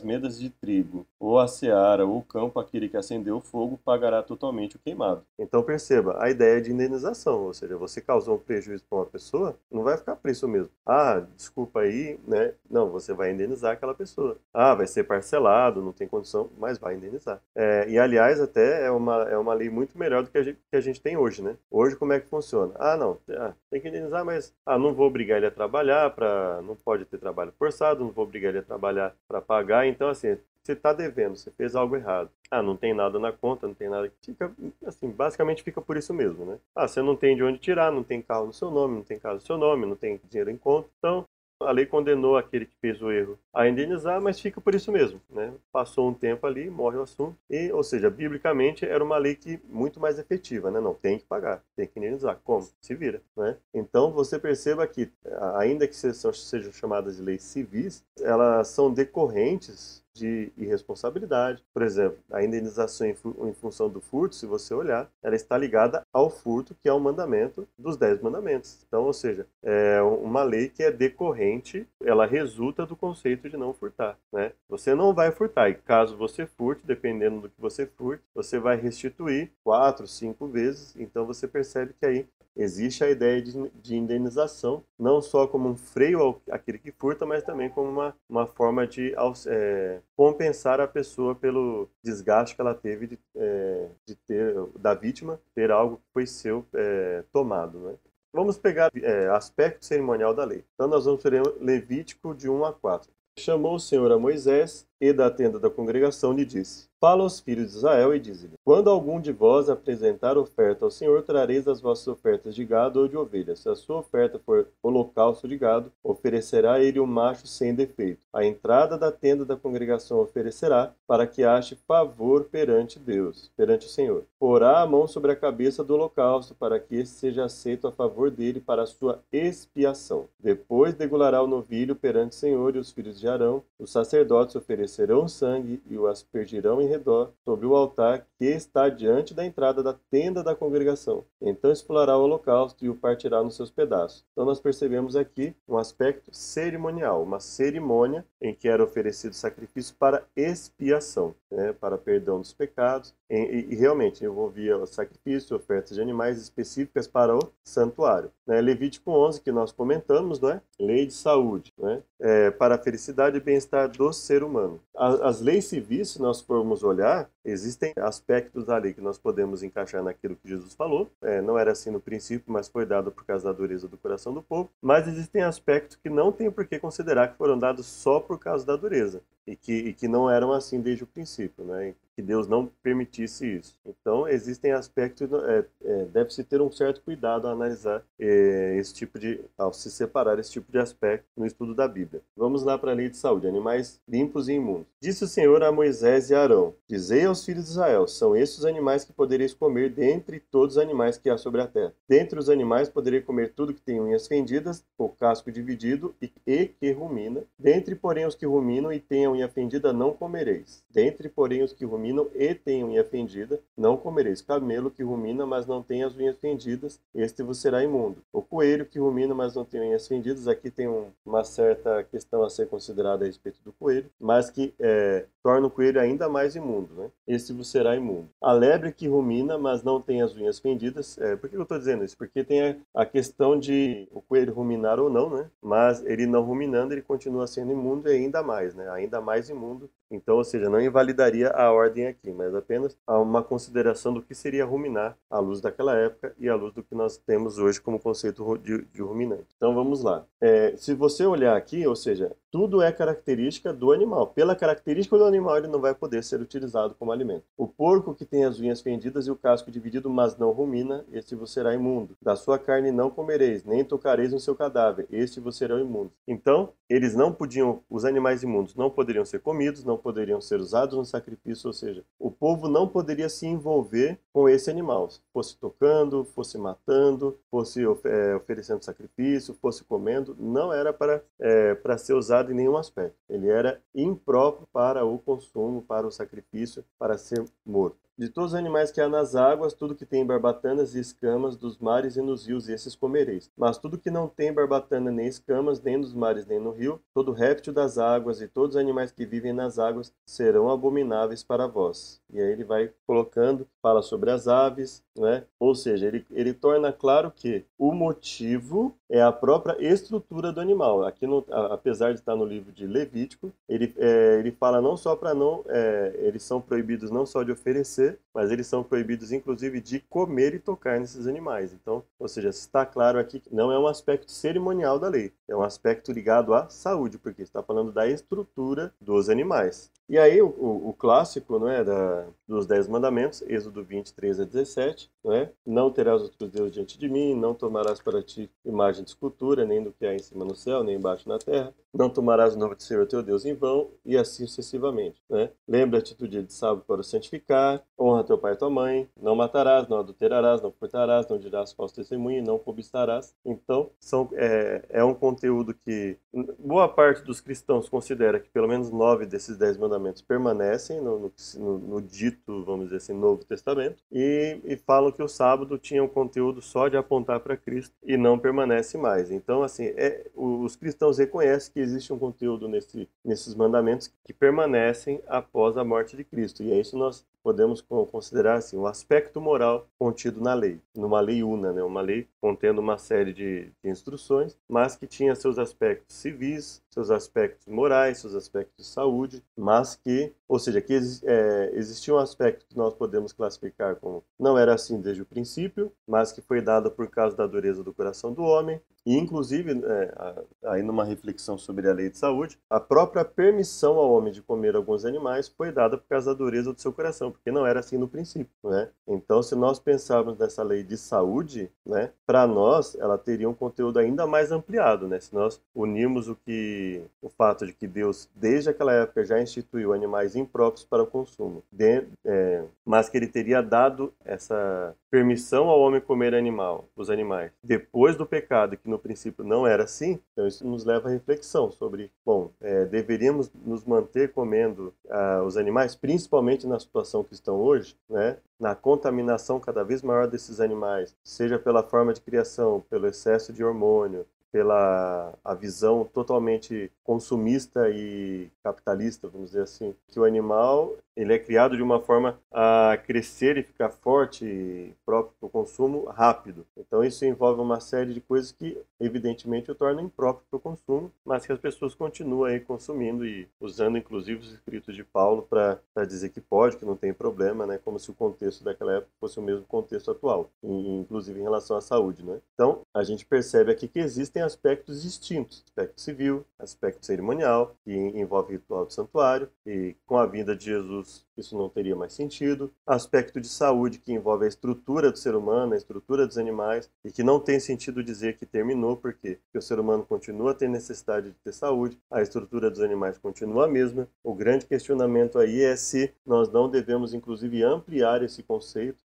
medas de trigo, ou a seara, ou o campo, aquele que acendeu o fogo, pagará totalmente o queimado. Então perceba, a ideia de indenização, ou seja, você causou um prejuízo para uma pessoa, não vai ficar preço mesmo. Ah, desculpa aí, né? Não, você vai indenizar aquela pessoa. Ah, vai ser parcelado, não tem condição, mas vai indenizar. É, e aliás, até é uma, é uma lei muito melhor do que a, gente, que a gente tem hoje, né? Hoje, como é que funciona? Ah, não, ah, tem que indenizar, mas ah, não vou obrigar ele a trabalhar, para não pode ter trabalho forçado, não vou obrigar ele a trabalhar para pagar. Então, assim, você está devendo, você fez algo errado. Ah, não tem nada na conta, não tem nada que fica, assim, basicamente fica por isso mesmo, né? Ah, você não tem de onde tirar, não tem carro no seu nome, não tem casa no seu nome, não tem dinheiro em conta. Então, a lei condenou aquele que fez o erro a indenizar, mas fica por isso mesmo, né? Passou um tempo ali, morre o assunto, e, ou seja, biblicamente era uma lei que muito mais efetiva, né? Não tem que pagar, tem que indenizar. Como? Se vira, né? Então você perceba que, ainda que sejam, chamadas de leis civis, elas são decorrentes de irresponsabilidade. Por exemplo, a indenização em, função do furto, se você olhar, ela está ligada ao furto, que é o mandamento dos dez mandamentos. Então, ou seja, é uma lei que é decorrente, ela resulta do conceito de não furtar. Né? Você não vai furtar, e caso você furte, dependendo do que você furte, você vai restituir quatro, cinco vezes. Então, você percebe que aí existe a ideia de, de indenização, não só como um freio ao, àquele que furta, mas também como uma, uma forma de é, compensar a pessoa pelo desgaste que ela teve de, é, de ter, da vítima ter algo que foi seu é, tomado. Né? Vamos pegar é, aspecto cerimonial da lei. Então nós vamos ver Levítico de 1 a 4. Chamou o Senhor a Moisés e da tenda da congregação lhe disse: Fala aos filhos de Israel e diz-lhe: Quando algum de vós apresentar oferta ao Senhor, trareis as vossas ofertas de gado ou de ovelha. Se a sua oferta for holocausto de gado, oferecerá ele um macho sem defeito. A entrada da tenda da congregação oferecerá, para que ache favor perante Deus, perante o Senhor. Porá a mão sobre a cabeça do holocausto, para que este seja aceito a favor dele para a sua expiação. Depois degulará o novilho perante o Senhor e os filhos de Arão. Os sacerdotes oferecerão sangue e o aspergirão em redor sobre o altar que está diante da entrada da tenda da congregação. Então explorar o holocausto e o partirá nos seus pedaços. Então nós percebemos aqui um aspecto cerimonial, uma cerimônia em que era oferecido sacrifício para expiação, né, para perdão dos pecados, e, e realmente envolvia o sacrifício, ofertas de animais específicas para o santuário. Né, Levítico 11, que nós comentamos, não é? lei de saúde, né? É, para a felicidade e bem-estar do ser humano. As, as leis civis, se nós formos olhar, existem aspectos ali que nós podemos encaixar naquilo que Jesus falou. É, não era assim no princípio, mas foi dado por causa da dureza do coração do povo. Mas existem aspectos que não tem por que considerar que foram dados só por causa da dureza e que, e que não eram assim desde o princípio, né? que Deus não permitisse isso. Então, existem aspectos, é, é, deve-se ter um certo cuidado ao analisar é, esse tipo de, ao se separar esse tipo de aspecto no estudo da Bíblia. Vamos lá para a lei de saúde, animais limpos e imundos. Disse o Senhor a Moisés e a Arão, dizei aos filhos de Israel, são estes os animais que podereis comer dentre todos os animais que há sobre a terra. Dentre os animais poderei comer tudo que tem unhas fendidas, o casco dividido e, e que rumina. Dentre, porém, os que ruminam e têm a unha fendida, não comereis. Dentre, porém, os que ruminam ruminam e têm unha fendida, não comereis. Camelo que rumina, mas não tem as unhas fendidas, este vos será imundo. O coelho que rumina, mas não tem unhas fendidas, aqui tem um, uma certa questão a ser considerada a respeito do coelho, mas que é, torna o coelho ainda mais imundo, né? Este vos será imundo. A lebre que rumina, mas não tem as unhas fendidas, é, por que eu estou dizendo isso? Porque tem a, a, questão de o coelho ruminar ou não, né? Mas ele não ruminando, ele continua sendo imundo e ainda mais, né? Ainda mais imundo então, ou seja, não invalidaria a ordem aqui, mas apenas uma consideração do que seria ruminar à luz daquela época e à luz do que nós temos hoje como conceito de, de ruminante. Então, vamos lá. É, se você olhar aqui, ou seja, tudo é característica do animal. Pela característica do animal, ele não vai poder ser utilizado como alimento. O porco que tem as unhas fendidas e o casco dividido, mas não rumina, este vos será imundo. Da sua carne não comereis, nem tocareis no seu cadáver, este vos será imundo. Então, eles não podiam, os animais imundos não poderiam ser comidos, não poderiam ser usados no sacrifício, ou seja, o povo não poderia se envolver com esse animal, fosse tocando, fosse matando, fosse é, oferecendo sacrifício, fosse comendo, não era para, é, para ser usado em nenhum aspecto. Ele era impróprio para o consumo, para o sacrifício, para ser morto. De todos os animais que há nas águas, tudo que tem barbatanas e escamas dos mares e nos rios, esses comereis. Mas tudo que não tem barbatana nem escamas, nem nos mares nem no rio, todo réptil das águas e todos os animais que vivem nas águas serão abomináveis para vós. E aí ele vai colocando, fala sobre as aves, né? Ou seja, ele, ele torna claro que o motivo é a própria estrutura do animal. Aqui, no, apesar de estar no livro de Levítico, ele, é, ele fala não só para não, é, eles são proibidos não só de oferecer, mas eles são proibidos inclusive de comer e tocar nesses animais. Então, ou seja, está claro aqui que não é um aspecto cerimonial da lei, é um aspecto ligado à saúde, porque está falando da estrutura dos animais. E aí o, o, clássico né, da, dos Dez Mandamentos, Êxodo 23 a 17, né? não terás outros deuses diante de mim, não tomarás para ti imagem de escultura, nem do que há em cima no céu, nem embaixo na terra, não tomarás o nome Senhor teu Deus em vão, e assim sucessivamente. Né? Lembra-te do dia de sábado para o santificar, honra teu pai e tua mãe, não matarás, não adulterarás, não furtarás, não dirás falso testemunho, não cobiçarás. Então, são, é, é um conteúdo que boa parte dos cristãos considera que pelo menos nove desses dez mandamentos permanecem no, no, no dito, vamos dizer assim, Novo Testamento, e, e falam que o sábado tinha um conteúdo só de apontar para Cristo e não permanece mais. Então, assim, é, os cristãos reconhecem que existe um conteúdo nesse, nesses mandamentos que permanecem após a morte de Cristo. E é isso nós podemos considerar assim, o aspecto moral contido na lei, numa lei una, né? uma lei contendo uma série de, de instruções, mas que tinha seus aspectos civis, seus aspectos morais, seus aspectos de saúde, mas que, ou seja, que é, existia um aspecto que nós podemos classificar como não era assim desde o princípio, mas que foi dado por causa da dureza do coração do homem, e inclusive, é, aí numa reflexão sobre a lei de saúde, a própria permissão ao homem de comer alguns animais foi dada por causa da dureza do seu coração, porque não era assim no princípio, né? Então, se nós pensarmos nessa lei de saúde, né, para nós ela teria um conteúdo ainda mais ampliado, né? Se nós unirmos o que o fato de que Deus, desde aquela época, já instituiu animais impróprios para o consumo, de, é, mas que ele teria dado essa permissão ao homem comer animal, os animais, depois do pecado, que no princípio não era assim, então isso nos leva à reflexão sobre, bom, é, deveríamos nos manter comendo ah, os animais, principalmente na situação que estão hoje, né? na contaminação cada vez maior desses animais, seja pela forma de criação, pelo excesso de hormônio, pela a visão totalmente consumista e capitalista, vamos dizer assim, que o animal ele é criado de uma forma a crescer e ficar forte e próprio para o consumo rápido. Então isso envolve uma série de coisas que evidentemente o tornam impróprio para o consumo, mas que as pessoas continuam aí consumindo e usando inclusive os escritos de Paulo para dizer que pode, que não tem problema, né? Como se o contexto daquela época fosse o mesmo contexto atual, inclusive em relação à saúde, né? Então a gente percebe aqui que existem aspectos distintos, aspecto civil, aspecto cerimonial, que envolve ritual do santuário e com a vinda de Jesus Isso não teria mais sentido. Aspecto de saúde que envolve a estrutura do ser humano, a estrutura dos animais, e que não tem sentido dizer que terminou, porque o ser humano continua a ter necessidade de ter saúde, a estrutura dos animais continua a mesma. O grande questionamento aí é se nós não devemos, inclusive, ampliar esse conceito,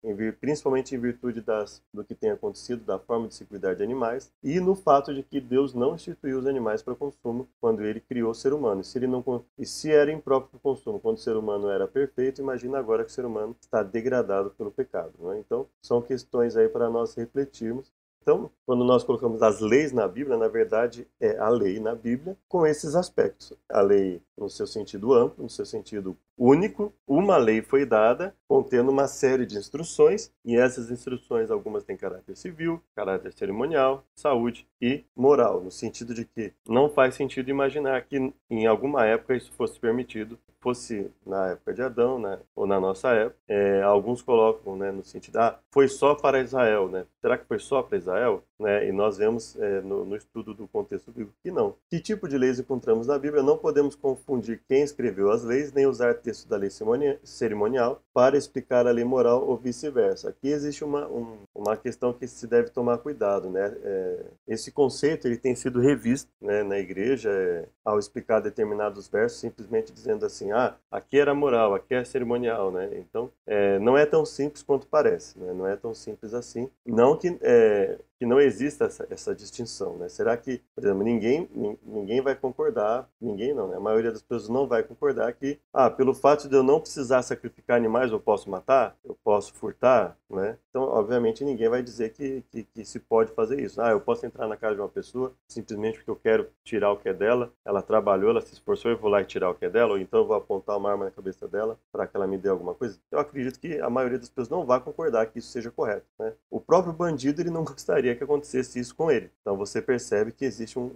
principalmente em virtude das, do que tem acontecido, da forma de se cuidar de animais, e no fato de que Deus não instituiu os animais para consumo quando ele criou o ser humano. E se, ele não, e se era impróprio para consumo quando o ser humano era perfeito, imagina agora que o ser humano está degradado pelo pecado. É? Então, são questões aí para nós refletirmos. Então, quando nós colocamos as leis na Bíblia, na verdade é a lei na Bíblia com esses aspectos. A lei no seu sentido amplo, no seu sentido único, uma lei foi dada contendo uma série de instruções, e essas instruções algumas têm caráter civil, caráter cerimonial, saúde e moral, no sentido de que não faz sentido imaginar que em alguma época isso fosse permitido fosse na época de Adão, né, ou na nossa época, é, alguns colocam, né, no sentido, ah, foi só para Israel, né? Será que foi só para Israel? Né? E nós vemos é, no, no, estudo do contexto bíblico que não. Que tipo de leis encontramos na Bíblia? Não podemos confundir quem escreveu as leis, nem usar texto da lei cerimonial para explicar a lei moral ou vice-versa. Aqui existe uma, um, uma questão que se deve tomar cuidado, né? É, esse conceito ele tem sido revisto né, na igreja é, ao explicar determinados versos, simplesmente dizendo assim, ah, aqui era moral, aqui é cerimonial, né? Então, é, não é tão simples quanto parece, né? Não é tão simples assim. Não que é, que não exista essa, essa, distinção, né? Será que, por exemplo, ninguém, ninguém vai concordar, ninguém não, né? A maioria das pessoas não vai concordar que, ah, pelo fato de eu não precisar sacrificar animais, eu posso matar, eu posso furtar, né? Então, obviamente, ninguém vai dizer que, que, que, se pode fazer isso. Ah, eu posso entrar na casa de uma pessoa simplesmente porque eu quero tirar o que é dela, ela trabalhou, ela se esforçou, eu vou lá e tirar o que é dela, ou então eu vou apontar uma arma na cabeça dela para que ela me dê alguma coisa. Eu acredito que a maioria das pessoas não vai concordar que isso seja correto. Né? O próprio bandido ele não gostaria que acontecesse isso com ele. Então você percebe que existe um,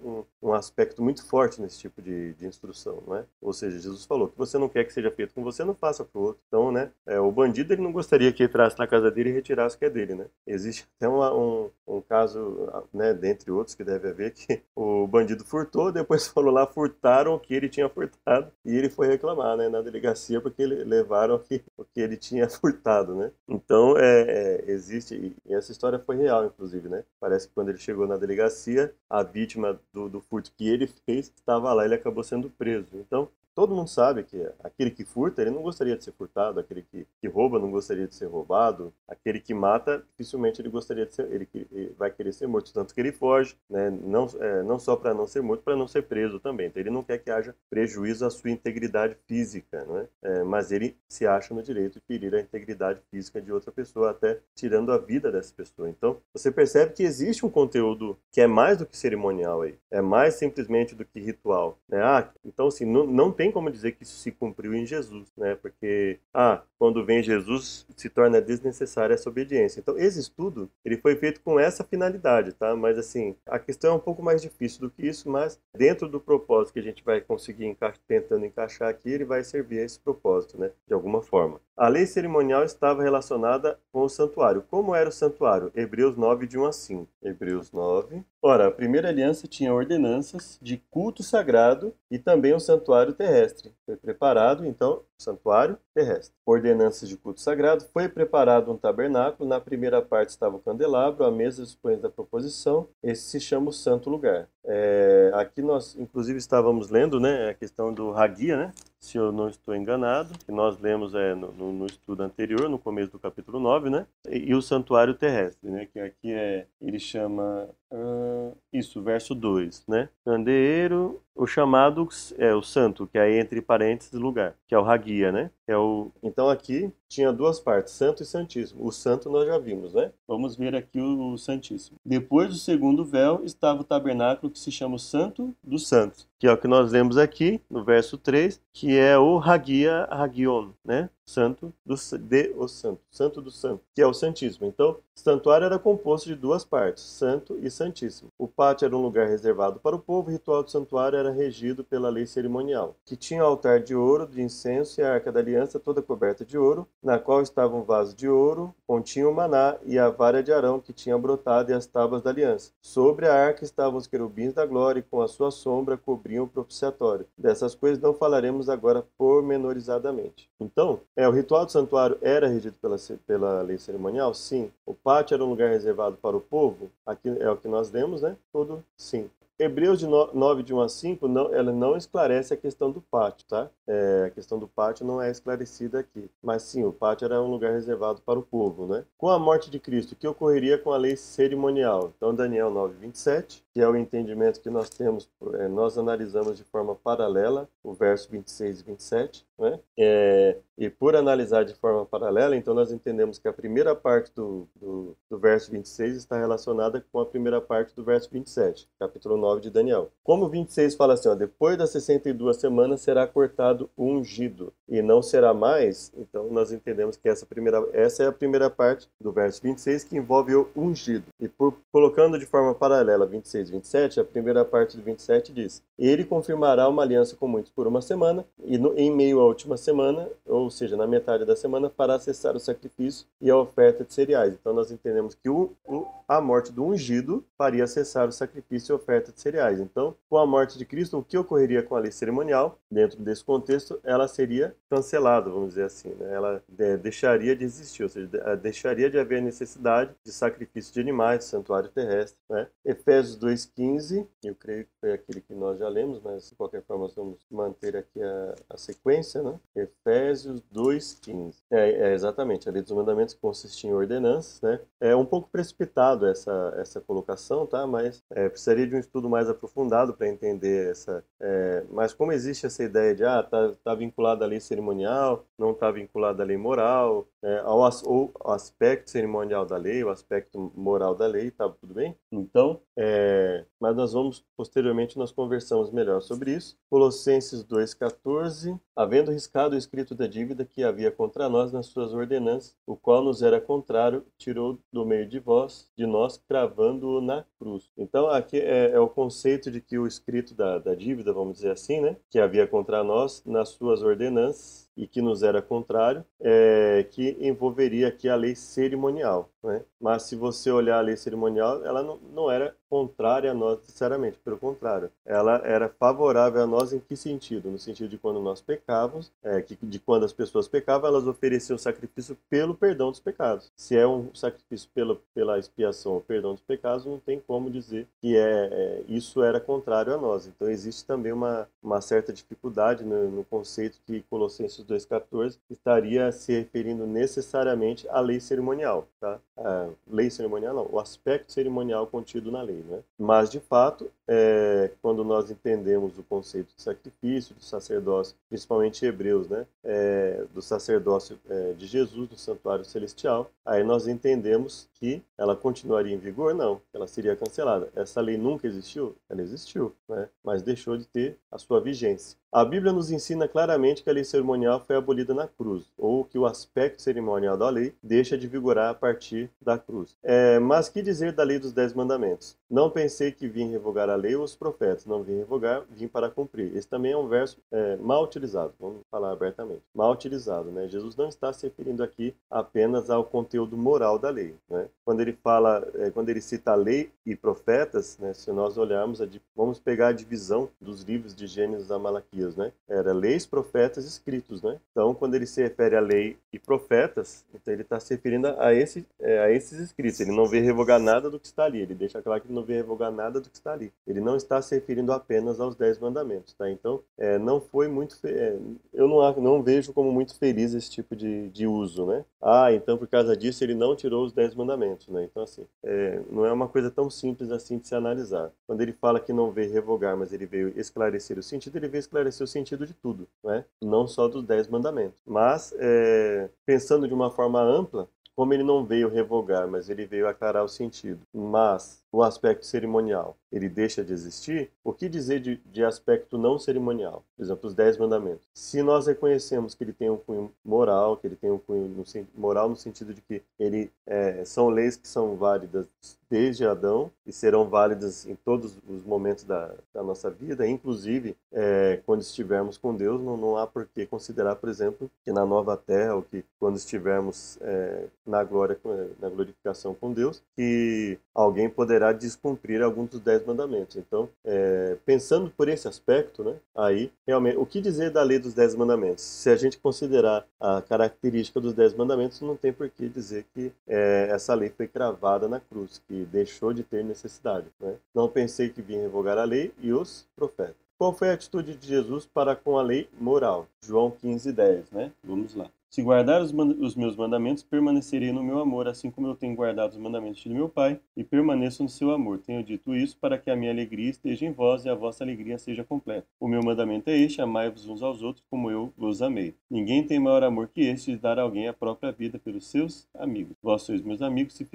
um, um aspecto muito forte nesse tipo de, de instrução, não é? Ou seja, Jesus falou que você não quer que seja feito com você, não faça para o outro. Então, né? É, o bandido ele não gostaria que entrasse na casa dele e retirasse o que é dele, né? Existe até uma, um, um caso, né, dentre outros que deve haver, que o bandido furtou, depois falou lá, furtaram o que ele tinha furtado, e ele foi reclamar, né, na delegacia, porque levaram o que, o que ele tinha furtado, né? Então, é, é, existe, e essa história foi real, inclusive, né? Parece que quando ele chegou na delegacia, a vítima do, do furto que ele fez estava lá, ele acabou sendo preso. Então, todo mundo sabe que aquele que furta, ele não gostaria de ser furtado, aquele que, que rouba não gostaria de ser roubado, aquele que mata, dificilmente ele gostaria de ser, ele, ele vai querer ser morto, tanto que ele foge, né? não, é, não só para não ser morto, para não ser preso também. Então ele não quer que haja prejuízo à sua integridade física, né? É, mas ele se acha no direito de ferir a integridade física de outra pessoa, até tirando a vida dessa pessoa. Então você percebe que existe um conteúdo que é mais do que cerimonial aí, é mais simplesmente do que ritual. Né? Ah, então assim, não, não tem tem como dizer que isso se cumpriu em Jesus, né? Porque, ah, quando vem Jesus, se torna desnecessária essa obediência. Então, esse estudo, ele foi feito com essa finalidade, tá? Mas, assim, a questão é um pouco mais difícil do que isso, mas dentro do propósito que a gente vai conseguir enca tentando encaixar aqui, ele vai servir a esse propósito, né? De alguma forma. A lei cerimonial estava relacionada com o santuário. Como era o santuário? Hebreus 9, de 1 a 5. Hebreus 9. Ora, a primeira aliança tinha ordenanças de culto sagrado e também o santuário terrestre. terrestre. Foi preparado, então, santuário terrestre. Ordenanças de culto sagrado. Foi preparado um tabernáculo. Na primeira parte estava o candelabro, a mesa dos pães da proposição. Esse se chama o santo lugar. É, aqui nós, inclusive, estávamos lendo né, a questão do Hagia, né? se eu não estou enganado, que nós lemos é, no, no, estudo anterior, no começo do capítulo 9, né? E, e o santuário terrestre, né? Que aqui é, ele chama, uh, isso, verso 2, né? Candeeiro, o chamado é o santo, que é entre parênteses lugar, que é o Hagia, né? É o... Então aqui tinha duas partes, santo e santíssimo. O santo nós já vimos, né? Vamos ver aqui o, o santíssimo. Depois do segundo véu estava o tabernáculo que se chama o santo dos santos, que é o que nós lemos aqui no verso 3, que é o Hagia Hagion, né? santo do, de o santo, santo do santo, que é o santíssimo. Então, o santuário era composto de duas partes, santo e santíssimo. O pátio era um lugar reservado para o povo, o ritual do santuário era regido pela lei cerimonial, que tinha altar de ouro, de incenso e a arca da aliança toda coberta de ouro, na qual estava um vaso de ouro, continha o maná e a vara de Arão que tinha brotado e as tábuas da aliança. Sobre a arca estavam os querubins da glória e com a sua sombra cobriam o propiciatório. Dessas coisas não falaremos agora pormenorizadamente. Então, é, o ritual do santuário era regido pela, pela lei cerimonial? Sim. O pátio era um lugar reservado para o povo? Aqui é o que nós lemos, né? Tudo sim. Hebreus de 9, de 1 a 5, não, ela não esclarece a questão do pátio, tá? É, a questão do pátio não é esclarecida aqui. Mas sim, o pátio era um lugar reservado para o povo, né? Com a morte de Cristo, o que ocorreria com a lei cerimonial? Então, Daniel 9, 27, que é o entendimento que nós temos, é, nós analisamos de forma paralela o verso 26 e 27, né? É, e por analisar de forma paralela, então nós entendemos que a primeira parte do, do, do verso 26 está relacionada com a primeira parte do verso 27, capítulo 9 9 de Daniel. Como 26 fala assim, ó, depois das 62 semanas será cortado o ungido e não será mais, então nós entendemos que essa, primeira, essa é a primeira parte do verso 26 que envolve o ungido. E por colocando de forma paralela 26 e 27, a primeira parte do 27 diz: Ele confirmará uma aliança com muitos por uma semana e no, em meio à última semana, ou seja, na metade da semana, para cessar o sacrifício e a oferta de cereais. Então nós entendemos que o, o, a morte do ungido faria cessar o sacrifício e a oferta de cereais. Então, com a morte de Cristo, o que ocorreria com a lei cerimonial? Dentro desse contexto, ela seria cancelada, vamos dizer assim. Né? Ela é, deixaria de existir, ou seja, deixaria de haver necessidade de sacrifício de animais, de santuário terrestre. Né? Efésios 2,15, eu creio que foi aquele que nós já lemos, mas de qualquer forma nós vamos manter aqui a, a sequência, né? Efésios 2,15. É, é, exatamente, a lei dos mandamentos consiste em ordenanças, né? É um pouco precipitado essa, essa colocação, tá? Mas é, precisaria de um estudo mais aprofundado para entender essa. É, mas como existe essa ideia de, ah, tá, tá vinculado à lei cerimonial, não está vinculado à lei moral, é, ao, ao aspecto cerimonial da lei, o aspecto moral da lei, tá tudo bem? Então, é, mas nós vamos, posteriormente, nós conversamos melhor sobre isso. Colossenses 2,14, havendo riscado o escrito da dívida que havia contra nós nas suas ordenanças, o qual nos era contrário, tirou do meio de vós, de nós, cravando-o na cruz. Então, aqui é, é, o conceito de que o escrito da, da dívida, vamos dizer assim, né, que havia contra nós nas suas ordenanças, e que nos era contrário, é, que envolveria aqui a lei cerimonial. Né? Mas se você olhar a lei cerimonial, ela não, não era contrária a nós necessariamente, pelo contrário, ela era favorável a nós em que sentido? No sentido de quando nós pecávamos, é, que, de quando as pessoas pecavam, elas ofereciam sacrifício pelo perdão dos pecados. Se é um sacrifício pela, pela expiação ou perdão dos pecados, não tem como dizer que é, é isso era contrário a nós. Então existe também uma, uma certa dificuldade no, no conceito que Colossenses 2,14 estaria se referindo necessariamente à lei cerimonial, tá? A lei cerimonial não, o aspecto cerimonial contido na lei, né? Mas, de fato, é, quando nós entendemos o conceito de sacrifício, do sacerdócio, principalmente hebreus, né? É, do sacerdócio é, de Jesus no santuário celestial, aí nós entendemos que ela continuaria em vigor? Não, ela seria cancelada. Essa lei nunca existiu? Ela existiu, né? mas deixou de ter a sua vigência. A Bíblia nos ensina claramente que a lei cerimonial foi abolida na cruz, ou que o aspecto cerimonial da lei deixa de vigorar a partir da cruz. É, mas que dizer da lei dos Dez Mandamentos? Não pensei que vim revogar a lei ou os profetas, não vim revogar, vim para cumprir. Esse também é um verso é, mal utilizado, vamos falar abertamente. Mal utilizado, né? Jesus não está se referindo aqui apenas ao conteúdo moral da lei, né? Quando ele fala, é, quando ele cita a lei e profetas, né? Se nós olharmos, a, vamos pegar a divisão dos livros de Gênesis a Malaquias né? Era leis, profetas escritos, né? Então, quando ele se refere a lei e profetas, então ele está se referindo a, esse, é, a esses escritos. Ele não vê revogar nada do que está ali. Ele deixa claro que ele não vê revogar nada do que está ali. Ele não está se referindo apenas aos dez mandamentos, tá? Então, é, não foi muito... É, eu não, não vejo como muito feliz esse tipo de, de uso, né? Ah, então por causa disso ele não tirou os dez mandamentos, né? Então, assim, é, não é uma coisa tão simples assim de se analisar. Quando ele fala que não veio revogar, mas ele veio esclarecer o sentido, ele veio esclarecer o sentido de tudo, né? não só dos dez mandamentos. Mas, é, pensando de uma forma ampla, como ele não veio revogar, mas ele veio aclarar o sentido, mas o aspecto cerimonial ele deixa de existir, o que dizer de, de, aspecto não cerimonial? Por exemplo, os Dez Mandamentos. Se nós reconhecemos que ele tem um cunho moral, que ele tem um cunho no, moral no sentido de que ele é, são leis que são válidas desde Adão e serão válidas em todos os momentos da, da nossa vida, inclusive é, quando estivermos com Deus, não, não há por que considerar, por exemplo, que na nova terra ou que quando estivermos é, na glória, na glorificação com Deus, que alguém poderá descumprir alguns dos dez mandamentos. Então, é, pensando por esse aspecto, né, aí realmente, o que dizer da lei dos dez mandamentos? Se a gente considerar a característica dos dez mandamentos, não tem por que dizer que é, essa lei foi cravada na cruz, que deixou de ter necessidade. Né? Não pensei que vinha revogar a lei e os profetas. Qual foi a atitude de Jesus para com a lei moral? João 15, 10, né? Vamos lá. Se guardar os, os, meus mandamentos, permanecerei no meu amor, assim como eu tenho guardado os mandamentos de meu Pai, e permaneço no seu amor. Tenho dito isso para que a minha alegria esteja em vós e a vossa alegria seja completa. O meu mandamento é este: amai-vos uns aos outros como eu vos amei. Ninguém tem maior amor que este de dar a alguém a própria vida pelos seus amigos. Vós sois meus amigos se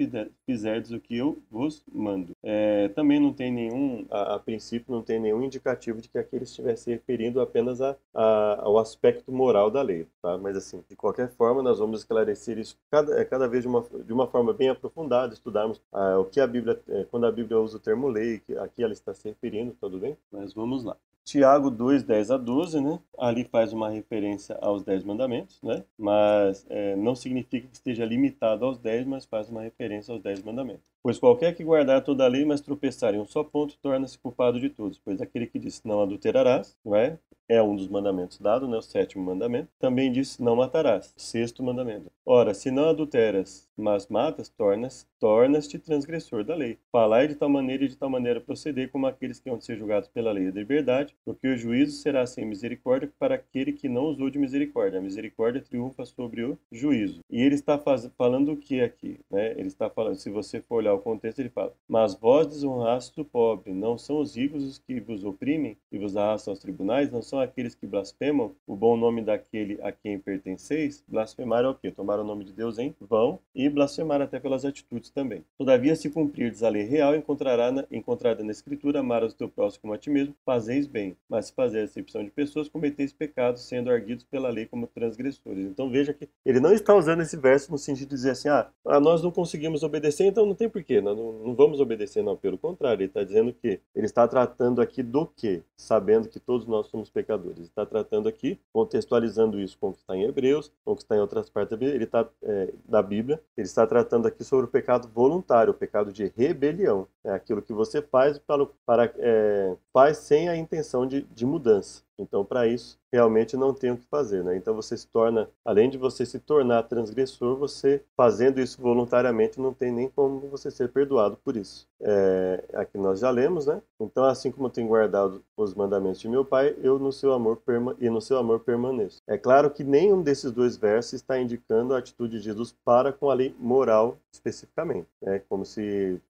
fizerdes o que eu vos mando. É, também não tem nenhum, a, a, princípio, não tem nenhum indicativo de que aquele estivesse referindo apenas a, a, ao aspecto moral da lei, tá? Mas assim, de qualquer forma, nós vamos esclarecer isso cada, é, cada vez de uma, de uma forma bem aprofundada, estudarmos ah, o que a Bíblia, é, quando a Bíblia usa o termo lei, que aqui ela está se referindo, tudo bem? Mas vamos lá. Tiago 2, 10 a 12, né? Ali faz uma referência aos 10 mandamentos, né? Mas é, não significa que esteja limitado aos 10, mas faz uma referência aos 10 mandamentos. Pois qualquer que guardar toda a lei, mas tropeçar em um só ponto, torna-se culpado de todos. Pois aquele que disse não adulterarás, não é? É um dos mandamentos dados, né? O sétimo mandamento. Também disse não matarás. Sexto mandamento. Ora, se não adulteras, mas matas, tornas, tornas-te transgressor da lei. Falai de tal maneira e de tal maneira proceder como aqueles que vão ser julgados pela lei da liberdade, porque o juízo será sem misericórdia para aquele que não usou de misericórdia. A misericórdia triunfa sobre o juízo. E ele está faz, falando o que aqui? Né? Ele está falando, se você for olhar o contexto, ele fala: Mas vós desonrastes o pobre, não são os ricos os que vos oprimem e vos arrastam aos tribunais, não são aqueles que blasfemam o bom nome daquele a quem pertenceis. Blasfemar é o quê? Tomar o nome de Deus em vão e blasfemar até pelas atitudes também. Todavia, se cumprirdes a lei real, encontrará na, encontrada na Escritura, amarás o teu próximo como a ti mesmo, fazeis bem. Mas se fazer acepção de pessoas, cometeis pecados, sendo arguidos pela lei como transgressores. Então veja que ele não está usando esse verso no sentido de dizer assim, ah, ah nós não conseguimos obedecer, então não tem porquê, não, não vamos obedecer, não. Pelo contrário, ele está dizendo que ele está tratando aqui do quê? Sabendo que todos nós somos pecadores. Ele está tratando aqui, contextualizando isso com o que está em Hebreus, com o que está em outras partes da Bíblia, ele está, é, da Bíblia, ele está tratando aqui sobre o pecado voluntário, o pecado de rebelião. É aquilo que você faz para, para é, faz sem a intenção de, de mudança. Então, para isso, realmente não tem o que fazer, né? Então você se torna, além de você se tornar transgressor, você fazendo isso voluntariamente não tem nem como você ser perdoado por isso. É, aqui nós já lemos, né? Então assim como tenho guardado os mandamentos de meu Pai, eu no seu amor e no seu amor permaneço. É claro que nenhum desses dois versos está indicando a atitude de Jesus para com a lei moral especificamente, é como se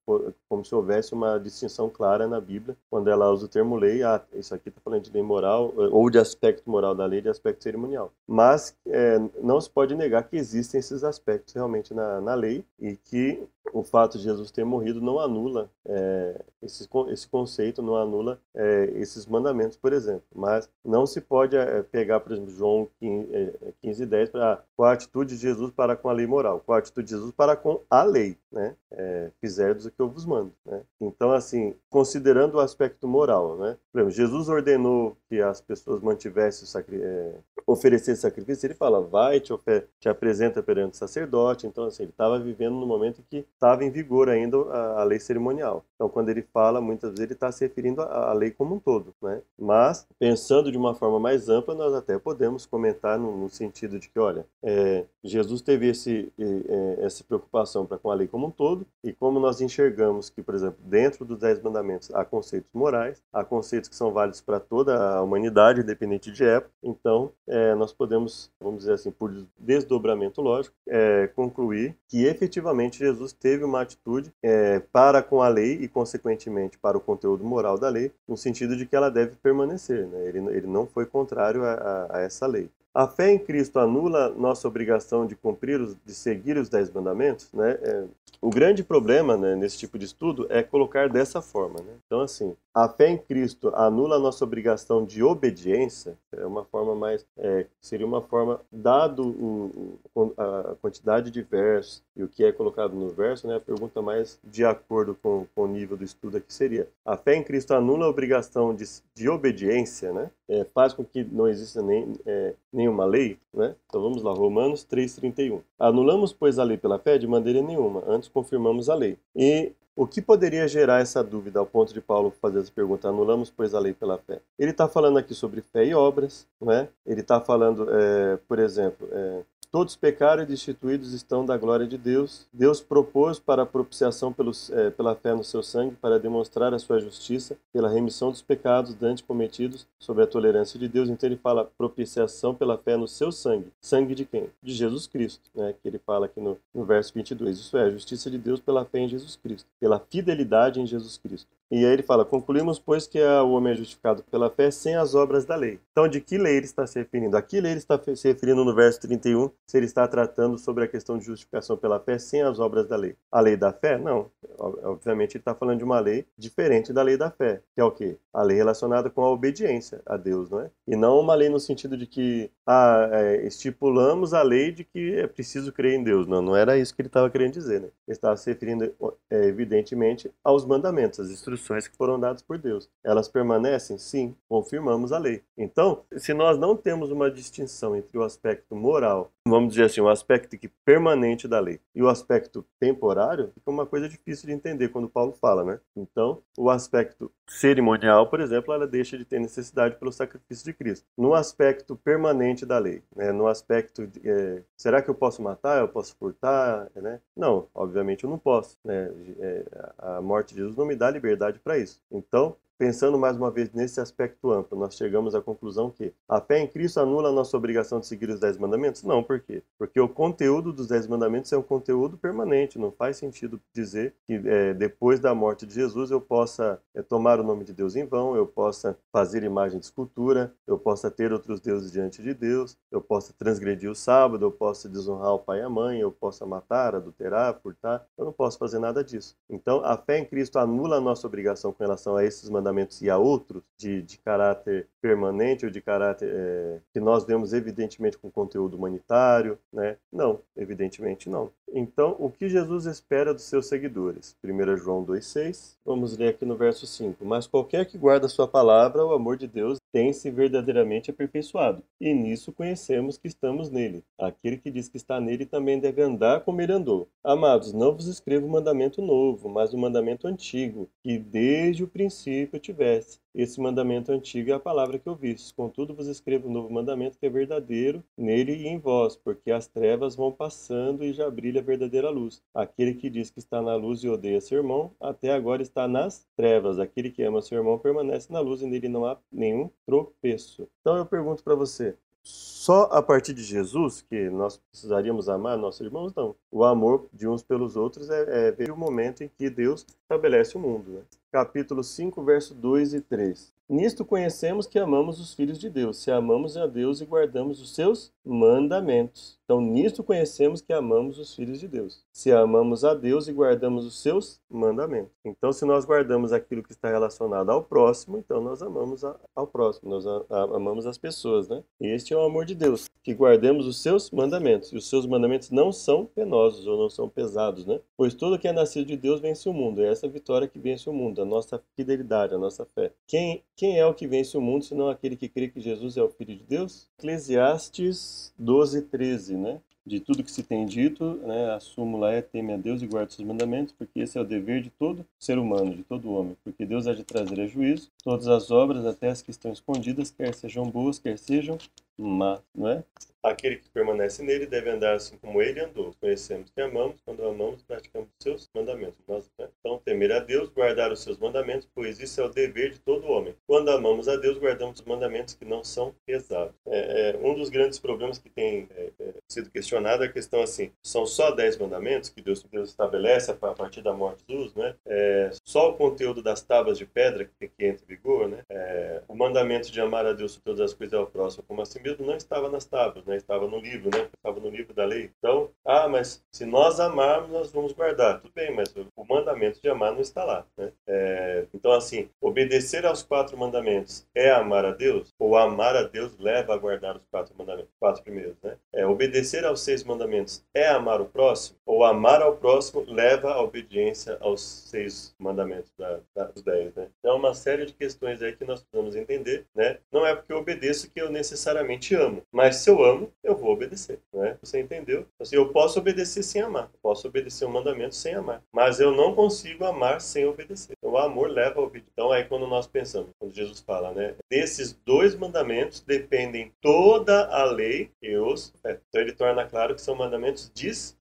como se houvesse uma distinção clara na Bíblia quando ela usa o termo lei, ah, isso aqui está falando de lei moral ou de aspecto moral da lei de aspecto cerimonial. Mas é, não se pode negar que existem esses aspectos realmente na, na lei e que o fato de Jesus ter morrido não anula é, esse, esse conceito, não anula é, esses mandamentos, por exemplo. Mas não se pode é, pegar, por exemplo, João 15, 15 e 10 para qual a atitude de Jesus para com a lei moral, qual a atitude de Jesus para com a lei, né? É, Fizerdes o que eu vos mando, né? Então, assim, considerando o aspecto moral, né? Exemplo, Jesus ordenou que as pessoas mantivessem o sacri é, oferecer sacrifício, ele fala, vai, te, te apresenta perante o sacerdote. Então, assim, ele estava vivendo no momento em que estava em vigor ainda a, a, lei cerimonial. Então, quando ele fala, muitas vezes ele está se referindo à, à, lei como um todo, né? Mas, pensando de uma forma mais ampla, nós até podemos comentar no, no sentido de que, olha, é, Jesus teve esse, é, essa preocupação para com a lei como um todo, e como nós enxergamos que, por exemplo, dentro dos Dez Mandamentos há conceitos morais, há conceitos que são válidos para toda a humanidade, independente de época, então é, nós podemos, vamos dizer assim, por desdobramento lógico, é, concluir que efetivamente Jesus teve uma atitude é, para com a lei e, consequentemente, para o conteúdo moral da lei, no sentido de que ela deve permanecer. Né? Ele, ele não foi contrário a, a, a essa lei. A fé em Cristo anula nossa obrigação de cumprir, os, de seguir os dez mandamentos, né? É, o grande problema né, nesse tipo de estudo é colocar dessa forma. Né? Então, assim, a fé em Cristo anula a nossa obrigação de obediência, é uma forma mais, é, seria uma forma, dado o, o, a quantidade de versos e o que é colocado no verso, né, a pergunta mais de acordo com, com o nível do estudo aqui seria, a fé em Cristo anula a obrigação de, de obediência, né, é, faz com que não exista nem, é, nenhuma lei, né? Então vamos lá, Romanos 3,31. Anulamos, pois, a lei pela fé de maneira nenhuma, antes confirmamos a lei. E o que poderia gerar essa dúvida ao ponto de Paulo fazer essa pergunta? Anulamos, pois, a lei pela fé. Ele está falando aqui sobre fé e obras, né? Ele está falando, é, por exemplo, é, Todos pecaram e destituídos estão da glória de Deus. Deus propôs para a propiciação pelos, é, pela fé no seu sangue para demonstrar a sua justiça pela remissão dos pecados dantes cometidos sob a tolerância de Deus. Então ele fala propiciação pela fé no seu sangue. Sangue de quem? De Jesus Cristo, né? que ele fala aqui no, no verso 22. Isso é, a justiça de Deus pela fé em Jesus Cristo, pela fidelidade em Jesus Cristo. E aí ele fala: concluímos, pois, que o homem é justificado pela fé sem as obras da lei. Então, de que lei ele está se referindo? A que lei ele está se referindo no verso 31, se ele está tratando sobre a questão de justificação pela fé sem as obras da lei? A lei da fé? Não. Obviamente, ele está falando de uma lei diferente da lei da fé, que é o quê? A lei relacionada com a obediência a Deus, não é? E não uma lei no sentido de que ah, é, estipulamos a lei de que é preciso crer em Deus. Não, não era isso que ele estava querendo dizer, né? Ele estava se referindo, é, evidentemente, aos mandamentos, às instruções instruções que foram dadas por Deus. Elas permanecem? Sim, confirmamos a lei. Então, se nós não temos uma distinção entre o aspecto moral vamos dizer assim, o aspecto que permanente da lei e o aspecto temporário fica uma coisa difícil de entender quando Paulo fala, né? Então, o aspecto cerimonial, por exemplo, ela deixa de ter necessidade pelo sacrifício de Cristo. No aspecto permanente da lei, né? no aspecto, de, é, será que eu posso matar? Eu posso furtar? Né? Não, obviamente eu não posso. Né? É, a morte de Jesus não me dá liberdade para isso. Então, Pensando mais uma vez nesse aspecto amplo, nós chegamos à conclusão que a fé em Cristo anula a nossa obrigação de seguir os Dez Mandamentos? Não, por quê? Porque o conteúdo dos Dez Mandamentos é um conteúdo permanente, não faz sentido dizer que é, depois da morte de Jesus eu possa é, tomar o nome de Deus em vão, eu possa fazer imagem de escultura, eu possa ter outros deuses diante de Deus, eu possa transgredir o sábado, eu possa desonrar o pai e a mãe, eu possa matar, adulterar, furtar, eu não posso fazer nada disso. Então, a fé em Cristo anula a nossa obrigação com relação a esses mandamentos mandamentos e a outros de, de caráter permanente ou de caráter é, que nós vemos evidentemente com conteúdo humanitário, né? Não, evidentemente não. Então, o que Jesus espera dos seus seguidores? 1 João 2,6, vamos ler aqui no verso 5. Mas qualquer que guarda sua palavra, o amor de Deus tem-se verdadeiramente aperfeiçoado. E nisso conhecemos que estamos nele. Aquele que diz que está nele também deve andar como ele andou. Amados, não vos escrevo um mandamento novo, mas um mandamento antigo, que desde o princípio tivesse. Esse mandamento antigo é a palavra que ouvistes. Contudo, vos escrevo um novo mandamento que é verdadeiro nele e em vós, porque as trevas vão passando e já brilha a verdadeira luz. Aquele que diz que está na luz e odeia seu irmão, até agora está nas trevas. Aquele que ama seu irmão permanece na luz e nele não há nenhum tropeço. Então eu pergunto para você, só a partir de Jesus que nós precisaríamos amar nossos irmãos? Não. O amor de uns pelos outros é, é o momento em que Deus estabelece o mundo. Né? Capítulo 5, verso 2 e 3. Nisto conhecemos que amamos os filhos de Deus, se amamos a Deus e guardamos os seus mandamentos. Então, nisto conhecemos que amamos os filhos de Deus, se amamos a Deus e guardamos os seus mandamentos. Então, se nós guardamos aquilo que está relacionado ao próximo, então nós amamos a, ao próximo, nós a, a, amamos as pessoas, né? Este é o amor de Deus, que guardemos os seus mandamentos. E os seus mandamentos não são penosos ou não são pesados, né? Pois tudo que é nascido de Deus vence o mundo. É essa vitória que vence o mundo, a nossa fidelidade, a nossa fé. Quem quem é o que vence o mundo, senão aquele que crê que Jesus é o Filho de Deus? Eclesiastes 12, 13, né? De tudo que se tem dito, né, a súmula é teme a Deus e guarde seus mandamentos, porque esse é o dever de todo ser humano, de todo homem, porque Deus há de trazer a juízo todas as obras, até as que estão escondidas, quer sejam boas, quer sejam má, não é? Aquele que permanece nele deve andar assim como ele andou. Conhecemos que amamos, quando amamos, praticamos os seus mandamentos. Né? Então, temer a Deus, guardar os seus mandamentos, pois isso é o dever de todo homem. Quando amamos a Deus, guardamos os mandamentos que não são pesados. É, é um dos grandes problemas que tem é, é, sido questionado é a questão assim: são só dez mandamentos que Deus, Deus estabelece a partir da morte de Jesus, né? É, só o conteúdo das tábuas de pedra que, que entra em vigor, né? É, o mandamento de amar a Deus sobre todas as coisas ao próximo como assim mesmo não estava nas tábuas, né? Estava no livro, né? Estava no livro da lei. Então, ah, mas se nós amarmos, nós vamos guardar. Tudo bem, mas o mandamento de amar não está lá, né? É, então, assim, obedecer aos quatro mandamentos é amar a Deus? Ou amar a Deus leva a guardar os quatro mandamentos? Quatro primeiros, né? É, obedecer aos seis mandamentos é amar o próximo? Ou amar ao próximo leva a obediência aos seis mandamentos da, da, dos dez, né? Então, é uma série de questões aí que nós precisamos entender, né? Não é porque eu obedeço que eu necessariamente realmente amo. Mas se eu amo, eu vou obedecer. Né? Você entendeu? Assim, eu posso obedecer sem amar. Eu posso obedecer um mandamento sem amar. Mas eu não consigo amar sem obedecer. Então, o amor leva a obediência. Então, aí quando nós pensamos, quando Jesus fala, né? Desses dois mandamentos dependem toda a lei e os... É, então, ele torna claro que são mandamentos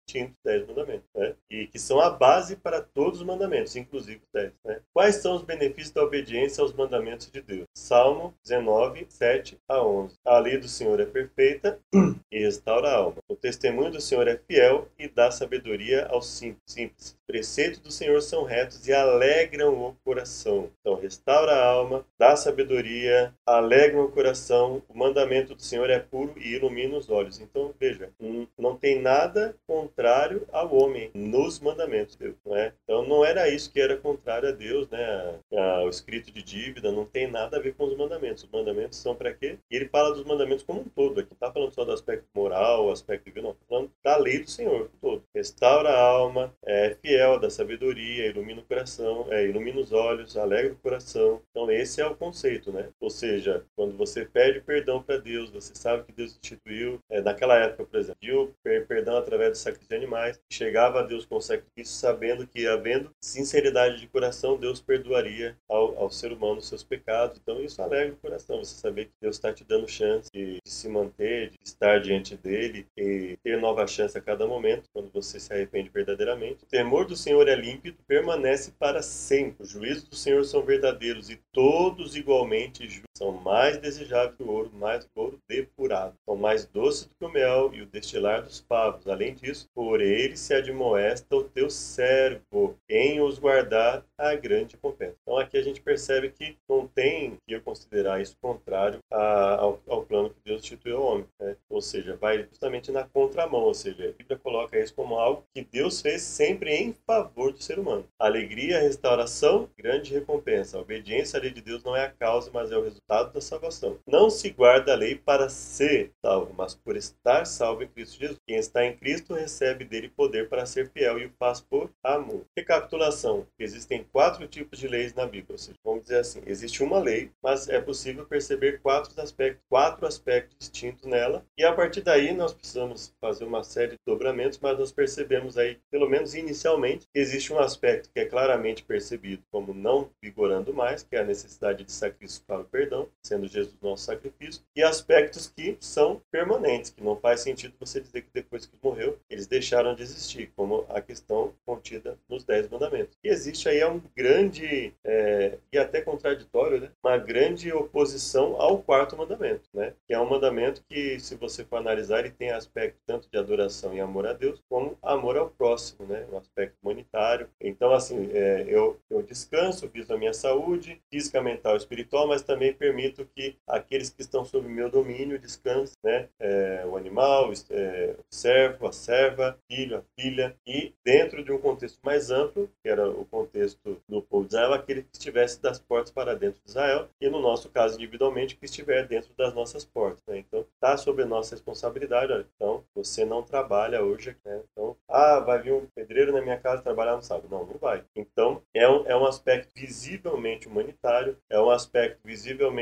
distintos, dez mandamentos, né? E que são a base para todos os mandamentos, inclusive os dez, né? Quais são os benefícios da obediência aos mandamentos de Deus? Salmo 19, 7 a 11. A lei do Senhor é perfeita e restaura a alma. O testemunho do Senhor é fiel e dá sabedoria aos simples. Preceitos do Senhor são retos e alegram o coração. Então, restaura a alma, dá sabedoria, alegra o coração. O mandamento do Senhor é puro e ilumina os olhos. Então, veja, não tem nada contrário ao homem nos mandamentos de Deus, não é? Então, não era isso que era contrário a Deus, né? O escrito de dívida não tem nada a ver com os mandamentos. Os mandamentos são para quê? E ele fala dos mandamentos como um todo. Aqui está falando só do aspecto moral, aspecto divino, não, está falando da lei do Senhor todo. restaura a alma, é fiel, da sabedoria, ilumina o coração, é, ilumina os olhos, alegra o coração. Então esse é o conceito, né? Ou seja, quando você pede perdão para Deus, você sabe que Deus instituiu, é, naquela época, por exemplo, pediu perdão através do sacrifício de animais, chegava a Deus com o sacrifício sabendo que, havendo sinceridade de coração, Deus perdoaria ao, ao ser humano os seus pecados. Então isso alegra o coração, você saber que Deus está te dando chance de, se manter, de estar diante dele e ter nova chance a cada momento, quando você se arrepende verdadeiramente. O temor do Senhor é límpido, permanece para sempre. Os juízos do Senhor são verdadeiros e todos igualmente. São mais desejáveis que o ouro, mais que o ouro depurado. São mais doces do que o mel e o destilar dos favos. Além disso, por ele se admoesta o teu servo, em os guardar a grande recompensa. Então aqui a gente percebe que não tem que eu considerar isso contrário a, ao, ao, plano que Deus instituiu ao homem. Né? Ou seja, vai justamente na contramão, ou seja, a Bíblia coloca isso como algo que Deus fez sempre em favor do ser humano. Alegria, restauração, grande recompensa. A obediência à lei de Deus não é a causa, mas é o resultado da salvação. Não se guarda a lei para ser salvo, mas por estar salvo em Cristo Jesus. Quem está em Cristo recebe dele poder para ser fiel e o faz por amor. Recapitulação: existem quatro tipos de leis na Bíblia. Ou seja, vamos dizer assim, existe uma lei, mas é possível perceber quatro aspectos, quatro aspectos distintos nela. E a partir daí nós precisamos fazer uma série de dobramentos, mas nós percebemos aí, pelo menos inicialmente, que existe um aspecto que é claramente percebido como não vigorando mais, que é a necessidade de sacrifício para o perdão, sendo Jesus nosso sacrifício, e aspectos que são permanentes, que não faz sentido você dizer que depois que morreu, eles deixaram de existir, como a questão contida nos Dez Mandamentos. E existe aí um grande, é, e até contraditório, né? uma grande oposição ao quarto mandamento, né? que é um mandamento que, se você for analisar, ele tem aspecto tanto de adoração e amor a Deus, como amor ao próximo, né? um aspecto humanitário. Então, assim, é, eu, eu descanso, viso a minha saúde, física, mental e espiritual, mas também permito que aqueles que estão sob meu domínio descansem, né? É, o animal, é, o servo, a serva, filho, a filha, e dentro de um contexto mais amplo, que era o contexto do povo de Israel, aquele que estivesse das portas para dentro de Israel, e no nosso caso individualmente, que estiver dentro das nossas portas. Né? Então, está sob nossa responsabilidade. Olha, então, você não trabalha hoje, né? Então, ah, vai vir um pedreiro na minha casa trabalhar no sábado. Não, não vai. Então, é um, é um aspecto visivelmente humanitário, é um aspecto visivelmente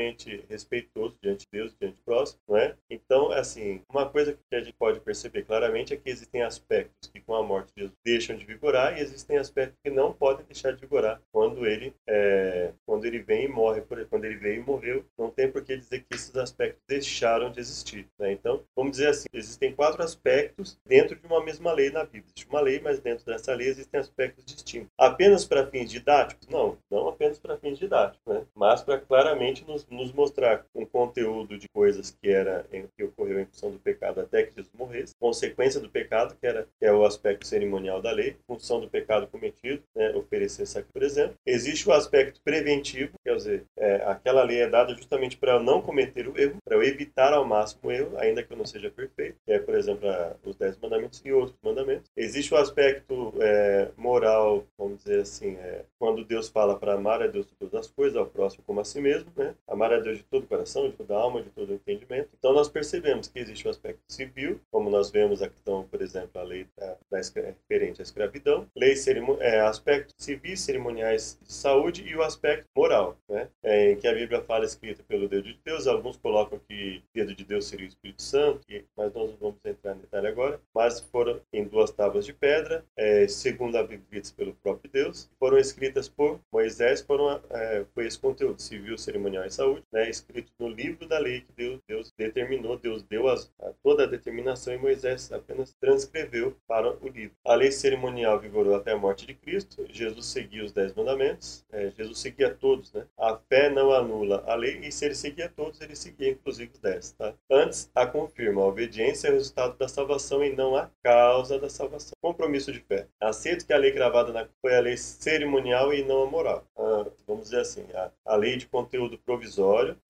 respeitoso diante de Deus, diante do próximo, não é? Então, assim, uma coisa que a gente pode perceber claramente é que existem aspectos que com a morte de Jesus deixam de vigorar e existem aspectos que não podem deixar de vigorar quando ele, é, quando ele vem e morre, por, quando ele veio e morreu, não tem por que dizer que esses aspectos deixaram de existir, né? Então, vamos dizer assim, existem quatro aspectos dentro de uma mesma lei na Bíblia. Existe uma lei, mas dentro dessa lei existem aspectos distintos. Apenas para fins didáticos? Não, não apenas para fins didáticos, né? mas para claramente nos, nos, mostrar um conteúdo de coisas que era que ocorreu em função do pecado até que Jesus morresse, consequência do pecado, que era que é o aspecto cerimonial da lei, função do pecado cometido, né? oferecer sacrifício, por exemplo. Existe o aspecto preventivo, quer dizer, é, aquela lei é dada justamente para eu não cometer o erro, para eu evitar ao máximo o erro, ainda que eu não seja perfeito, que é, por exemplo, a, os dez mandamentos e outros mandamentos. Existe o aspecto é, moral, vamos dizer assim, é, quando Deus fala para amar a Deus de todas as coisas, ao próximo como a si mesmo, né? Amar a Deus de todo o coração, de toda a alma, de todo o entendimento. Então nós percebemos que existe o aspecto civil, como nós vemos a questão, por exemplo, a lei da, da referente à escravidão, lei é, aspectos civis, cerimoniais de saúde e o aspecto moral, né? É, em que a Bíblia fala escrita pelo dedo de Deus. Alguns colocam que o dedo de Deus seria o Espírito Santo, mas nós não vamos entrar em detalhe agora. Mas foram em duas tábuas de pedra, é, segundo a Bíblia pelo próprio Deus, foram escritas por Moisés, foram, é, foi esse conteúdo civil, cerimonial e saúde, né, escrito no livro da lei que Deus, Deus determinou, Deus deu as, a, toda a determinação e Moisés apenas transcreveu para o livro. A lei cerimonial vigorou até a morte de Cristo, Jesus seguia os dez mandamentos, é, Jesus seguia todos, né? A fé não anula a lei e se ele seguia todos, ele seguia inclusive os dez, tá? Antes, a confirma, a obediência é o resultado da salvação e não a causa da salvação. Compromisso de fé. Aceito que a lei gravada na, foi a lei cerimonial e não a moral. Ah, vamos dizer assim, a, a, lei de conteúdo provisório,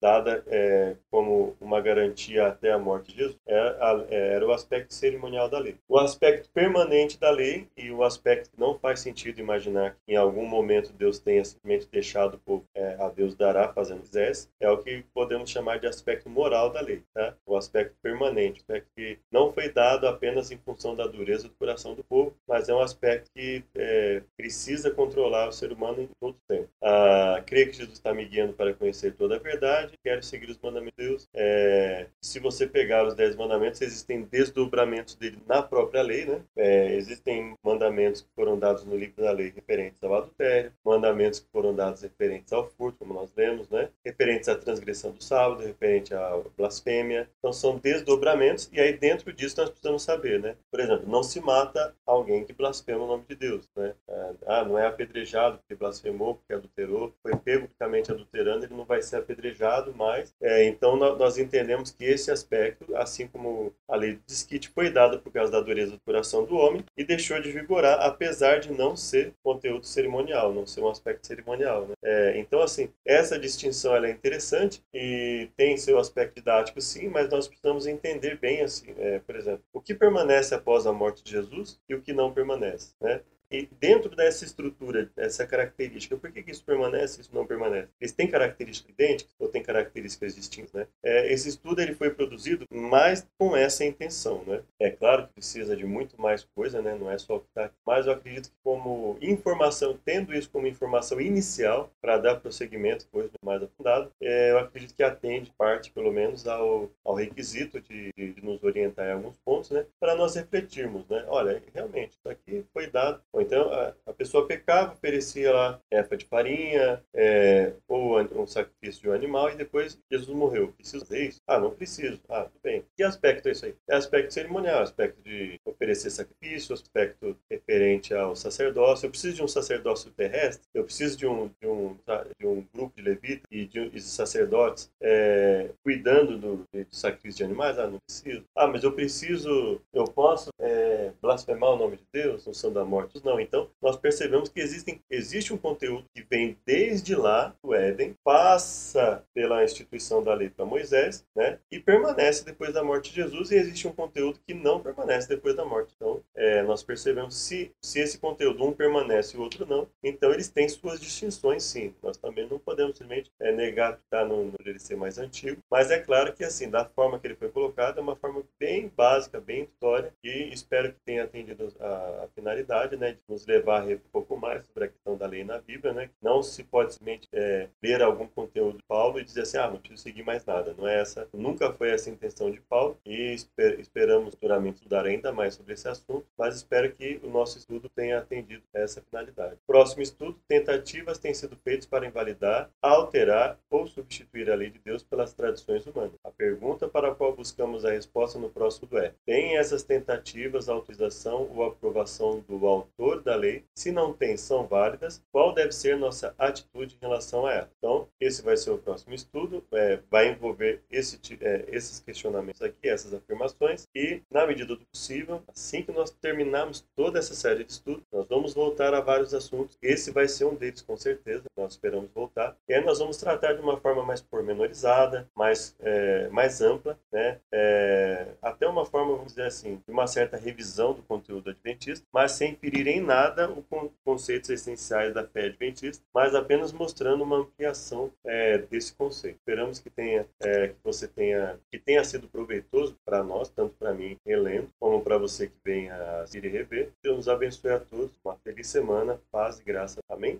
dada é, como uma garantia até a morte de Jesus, era, é, era o aspecto cerimonial da lei. O aspecto permanente da lei e o aspecto que não faz sentido imaginar que em algum momento Deus tenha simplesmente deixado o povo é, a Deus dará fazendo quisesse, é o que podemos chamar de aspecto moral da lei, tá? o aspecto permanente, o aspecto que não foi dado apenas em função da dureza do coração do povo, mas é um aspecto que é, precisa controlar o ser humano em todo o tempo. Ah, creio que Jesus está me guiando para conhecer toda a verdade, quero seguir os mandamentos de Deus. É, se você pegar os dez mandamentos, existem desdobramentos dele na própria lei, né? É, existem mandamentos que foram dados no livro da lei referentes ao adultério, mandamentos que foram dados referentes ao furto, como nós lemos, né? Referentes à transgressão do sábado, referente à blasfêmia. Então são desdobramentos e aí dentro disso nós precisamos saber, né? Por exemplo, não se mata alguém que blasfema o nome de Deus, né? Ah, não é apedrejado porque blasfemou, porque adulterou, foi publicamente adulterando, ele não vai ser apedrejado mais. É, então nós entendemos que esse aspecto, assim como a lei do disquite, foi dada por causa da dureza do coração do homem e deixou de vigorar, apesar de não ser conteúdo cerimonial, não ser um aspecto cerimonial. Né? É, então, assim, essa distinção é interessante e tem seu aspecto didático, sim, mas nós precisamos entender bem, assim, é, por exemplo, o que permanece após a morte de Jesus e o que não permanece. Né? Dentro dessa estrutura, dessa característica, por que, que isso permanece e isso não permanece? Eles têm características idênticas ou têm características distintas? Né? É, esse estudo ele foi produzido mais com essa intenção. Né? É claro que precisa de muito mais coisa, né? não é só o que está aqui, mas eu acredito que como informação, tendo isso como informação inicial para dar prosseguimento depois mais aprofundado, é, eu acredito que atende parte, pelo menos, ao, ao requisito de, de, nos orientar em alguns pontos, né? para nós refletirmos. Né? Olha, realmente, isso aqui foi dado então, a, a pessoa pecava, oferecia lá erva de farinha é, ou um sacrifício de um animal e depois Jesus morreu. Preciso fazer isso? Ah, não preciso. Ah, tudo bem. Que aspecto é isso aí? É aspecto cerimonial, aspecto de oferecer sacrifício, aspecto referente ao sacerdócio. Eu preciso de um sacerdócio terrestre? Eu preciso de um, de um, de um grupo de levitas e de, de sacerdotes é, cuidando do, de sacrifício de animais? Ah, não preciso. Ah, mas eu preciso, eu posso é, blasfemar o nome de Deus, no santo da morte? Não, então nós percebemos que existem, existe um conteúdo que vem desde lá do Éden, passa pela instituição da lei para Moisés, né, e permanece depois da morte de Jesus, e existe um conteúdo que não permanece depois da morte. Então, é, nós percebemos se, se esse conteúdo um permanece e o outro não, então eles têm suas distinções, sim. Nós também não podemos simplesmente é, negar que está no, no ser mais antigo, mas é claro que assim, da forma que ele foi colocado, é uma forma bem básica, bem intuitória, e espero que tenha atendido a, a finalidade, né, de nos levar a um pouco mais sobre a questão da lei na Bíblia, né? Não se pode simplesmente é, ler algum conteúdo de Paulo e dizer assim, ah, não preciso seguir mais nada. Não é essa, nunca foi essa a intenção de Paulo e esper, esperamos futuramente estudar ainda mais sobre esse assunto, mas espero que o nosso estudo tenha atendido essa finalidade. Próximo estudo, tentativas têm sido feitas para invalidar, alterar ou substituir a lei de Deus pelas tradições humanas. A pergunta para a qual buscamos a resposta no próximo é: tem essas tentativas autorização ou aprovação do autor da lei, se não tem, são válidas, qual deve ser nossa atitude em relação a ela. Então, esse vai ser o próximo estudo, é, vai envolver esse, é, esses questionamentos aqui, essas afirmações, e, na medida do possível, assim que nós terminarmos toda essa série de estudos, nós vamos voltar a vários assuntos. Esse vai ser um deles, com certeza, nós esperamos voltar. E aí nós vamos tratar de uma forma mais pormenorizada, mais, é, mais ampla, né? É, até uma forma, vamos dizer assim, de uma certa revisão do conteúdo adventista, mas sem ferir nada os conceitos essenciais da fé adventista, mas apenas mostrando uma ampliação é, desse conceito. Esperamos que tenha, é, que você tenha, que tenha sido proveitoso para nós, tanto para mim relendo, como para você que vem a assistir e rever. Deus nos abençoe a todos. Uma feliz semana, paz e graça. Amém.